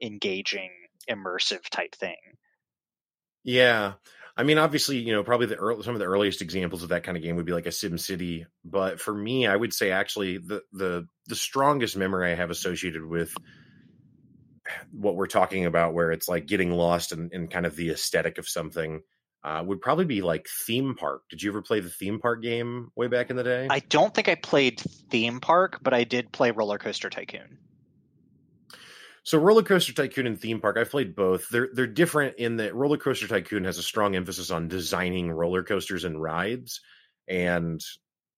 engaging immersive type thing Yeah. I mean, obviously, you know, probably the early, some of the earliest examples of that kind of game would be like a Sim City. But for me, I would say actually the the the strongest memory I have associated with what we're talking about, where it's like getting lost in, in kind of the aesthetic of something, uh, would probably be like theme park. Did you ever play the theme park game way back in the day? i don't think i played theme park but i did play roller coaster tycoon So Roller Coaster Tycoon and Theme Park, I've played both. They're they're different in that Roller Coaster Tycoon has a strong emphasis on designing roller coasters and rides, and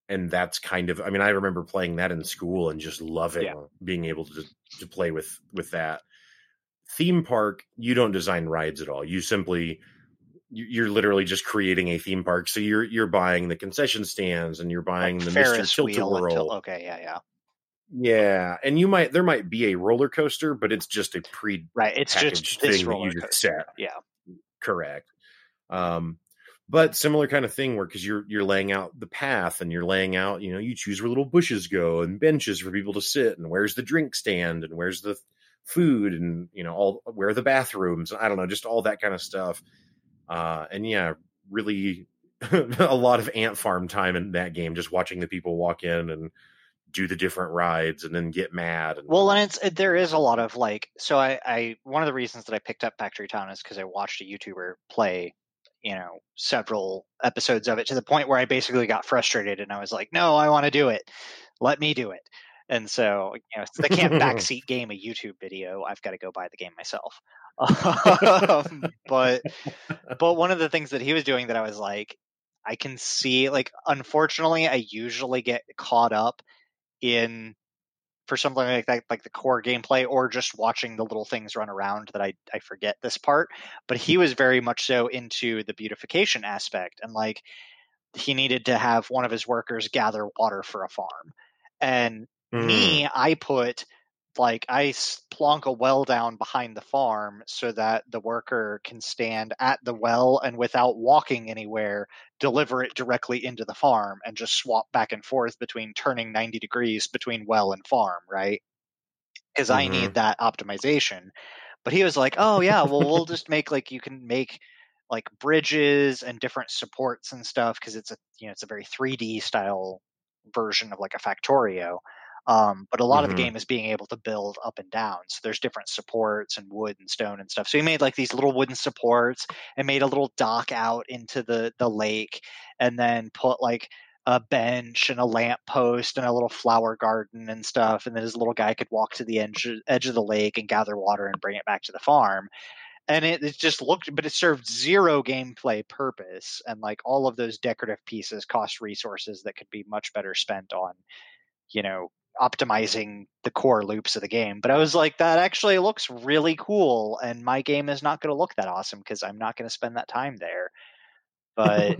and that's kind of I mean I remember playing that in school and just loving Yeah. being able to to play with with that. Theme Park, you don't design rides at all. You simply you're literally just creating a theme park. So you're you're buying the concession stands and you're buying like the Mr. Tilt Whirl. until okay yeah yeah Yeah, and you might there might be a roller coaster, but it's just a pre right it's just this thing that roller you just coaster set. yeah Correct. Um, but similar kind of thing where because you're you're laying out the path and you're laying out, you know, you choose where little bushes go and benches for people to sit and where's the drink stand and where's the food and you know all where are the bathrooms. I don't know, just all that kind of stuff. Uh, and yeah, really (laughs) a lot of ant farm time in that game, just watching the people walk in and do the different rides and then get mad. And, Well, and it's it, there is a lot of like so I I one of the reasons that I picked up Factory Town is because I watched a YouTuber play you know several episodes of it to the point where I basically got frustrated and I was like, no, I want to do it, let me do it. And so you know, since I can't (laughs) backseat game a YouTube video, I've got to go buy the game myself. (laughs) um, (laughs) but but one of the things that he was doing that I was like, I can see like unfortunately I usually get caught up in for something like that, like the core gameplay, or just watching the little things run around that I, I forget this part. But he was very much so into the beautification aspect, and like he needed to have one of his workers gather water for a farm. And Mm, me, I put like I plonk a well down behind the farm so that the worker can stand at the well and without walking anywhere, deliver it directly into the farm and just swap back and forth between turning 90 degrees between well and farm, right? Because I Mhm. need that optimization. But he was like, oh, yeah, well, we'll (laughs) just make like you can make like bridges and different supports and stuff because it's a you know it's a very 3D style version of like a Factorio Um, but a lot of the Mhm. game is being able to build up and down. So there's different supports and wood and stone and stuff. So he made like these little wooden supports and made a little dock out into the the lake, and then put like a bench and a lamp post and a little flower garden and stuff. And then his little guy could walk to the edge edge of the lake and gather water and bring it back to the farm and it, it just looked but it served zero gameplay purpose and like all of those decorative pieces cost resources that could be much better spent on you know optimizing the core loops of the game but i was like that actually looks really cool and my game is not going to look that awesome because i'm not going to spend that time there but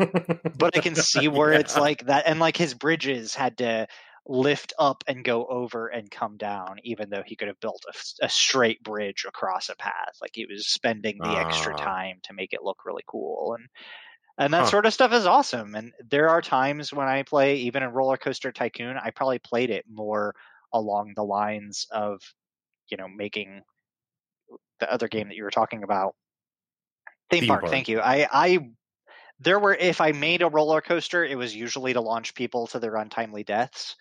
but i can see (laughs) where it's like that and like his bridges had to lift up and go over and come down even though he could have built a, a straight bridge across a path like he was spending the extra Ah. time to make it look really cool and and that Huh. sort of stuff is awesome and there are times when i play even in roller coaster tycoon i probably played it more along the lines of you know making the other game that you were talking about theme, Theme park, park. thank you i i there were if i made a roller coaster it was usually to launch people to their untimely deaths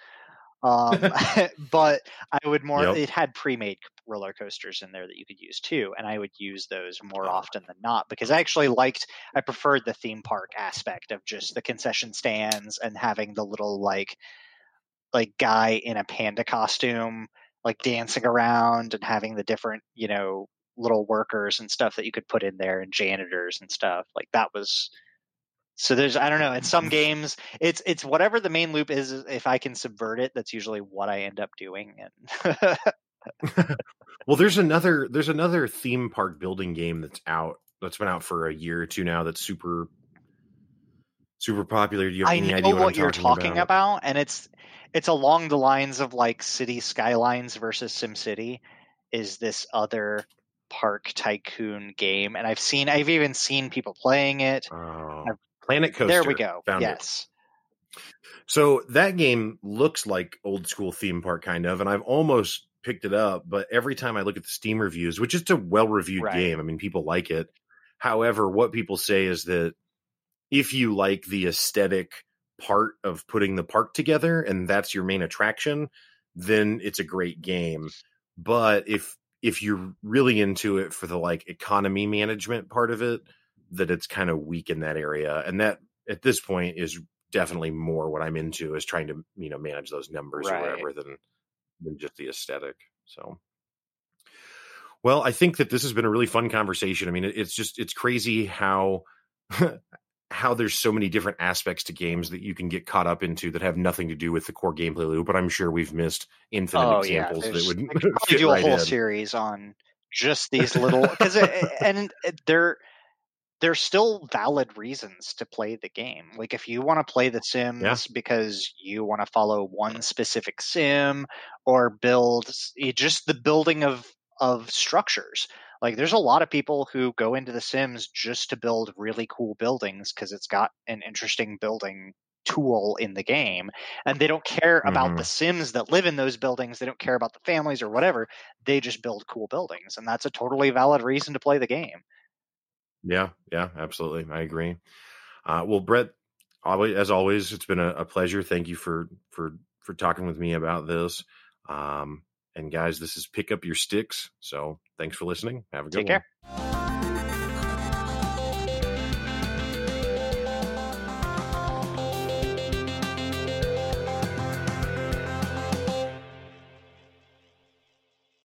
um, (laughs) (laughs) but i would more Yep. it had pre-made roller coasters in there that you could use too and i would use those more often than not because i actually liked i preferred the theme park aspect of just the concession stands and having the little like like guy in a panda costume like dancing around and having the different you know little workers and stuff that you could put in there and janitors and stuff like that was so there's i don't know in some mm-hmm. games it's it's whatever the main loop is if i can subvert it that's usually what i end up doing and (laughs) (laughs) Well, there's another there's another theme park building game that's out that's been out for a year or two now that's super super popular. Do you have I any know idea what, what, you're talking about? and it's it's along the lines of like City Skylines versus SimCity. Is this other park tycoon game? And I've seen, I've even seen people playing it. Oh, I've- Planet Coaster. there we go. Found it. yes, So that game looks like old school theme park kind of, and I've almost picked it up, but every time I look at the Steam reviews, which is a well reviewed Right. game, I mean people like it. However, what people say is that if you like the aesthetic part of putting the park together and that's your main attraction, then it's a great game. But if if you're really into it for the like economy management part of it, that it's kind of weak in that area. And that at this point is definitely more what I'm into is trying to, you know, manage those numbers Right. or whatever than than just the aesthetic. So well, I think that this has been a really fun conversation. I mean, it's just it's crazy how (laughs) how there's so many different aspects to games that you can get caught up into that have nothing to do with the core gameplay loop. But I'm sure we've missed infinite oh yeah. examples that would I could (laughs) probably do a right whole in. series on just these little because and they're there's still valid reasons to play the game. Like if you want to play the Sims because you want to follow one specific sim or build eh, just the building of of structures. Like there's a lot of people who go into the Sims just to build really cool buildings because it's got an interesting building tool in the game and they don't care about the mm-hmm. sims that live in those buildings they don't care about the families or whatever they just build cool buildings and that's a totally valid reason to play the game Yeah, yeah, absolutely. I agree. Uh, well, Brett, always, as always, it's been a, a pleasure. Thank you for for for talking with me about this. Um, and guys, this is pick up your sticks. So thanks for listening. Have a good one. take one. care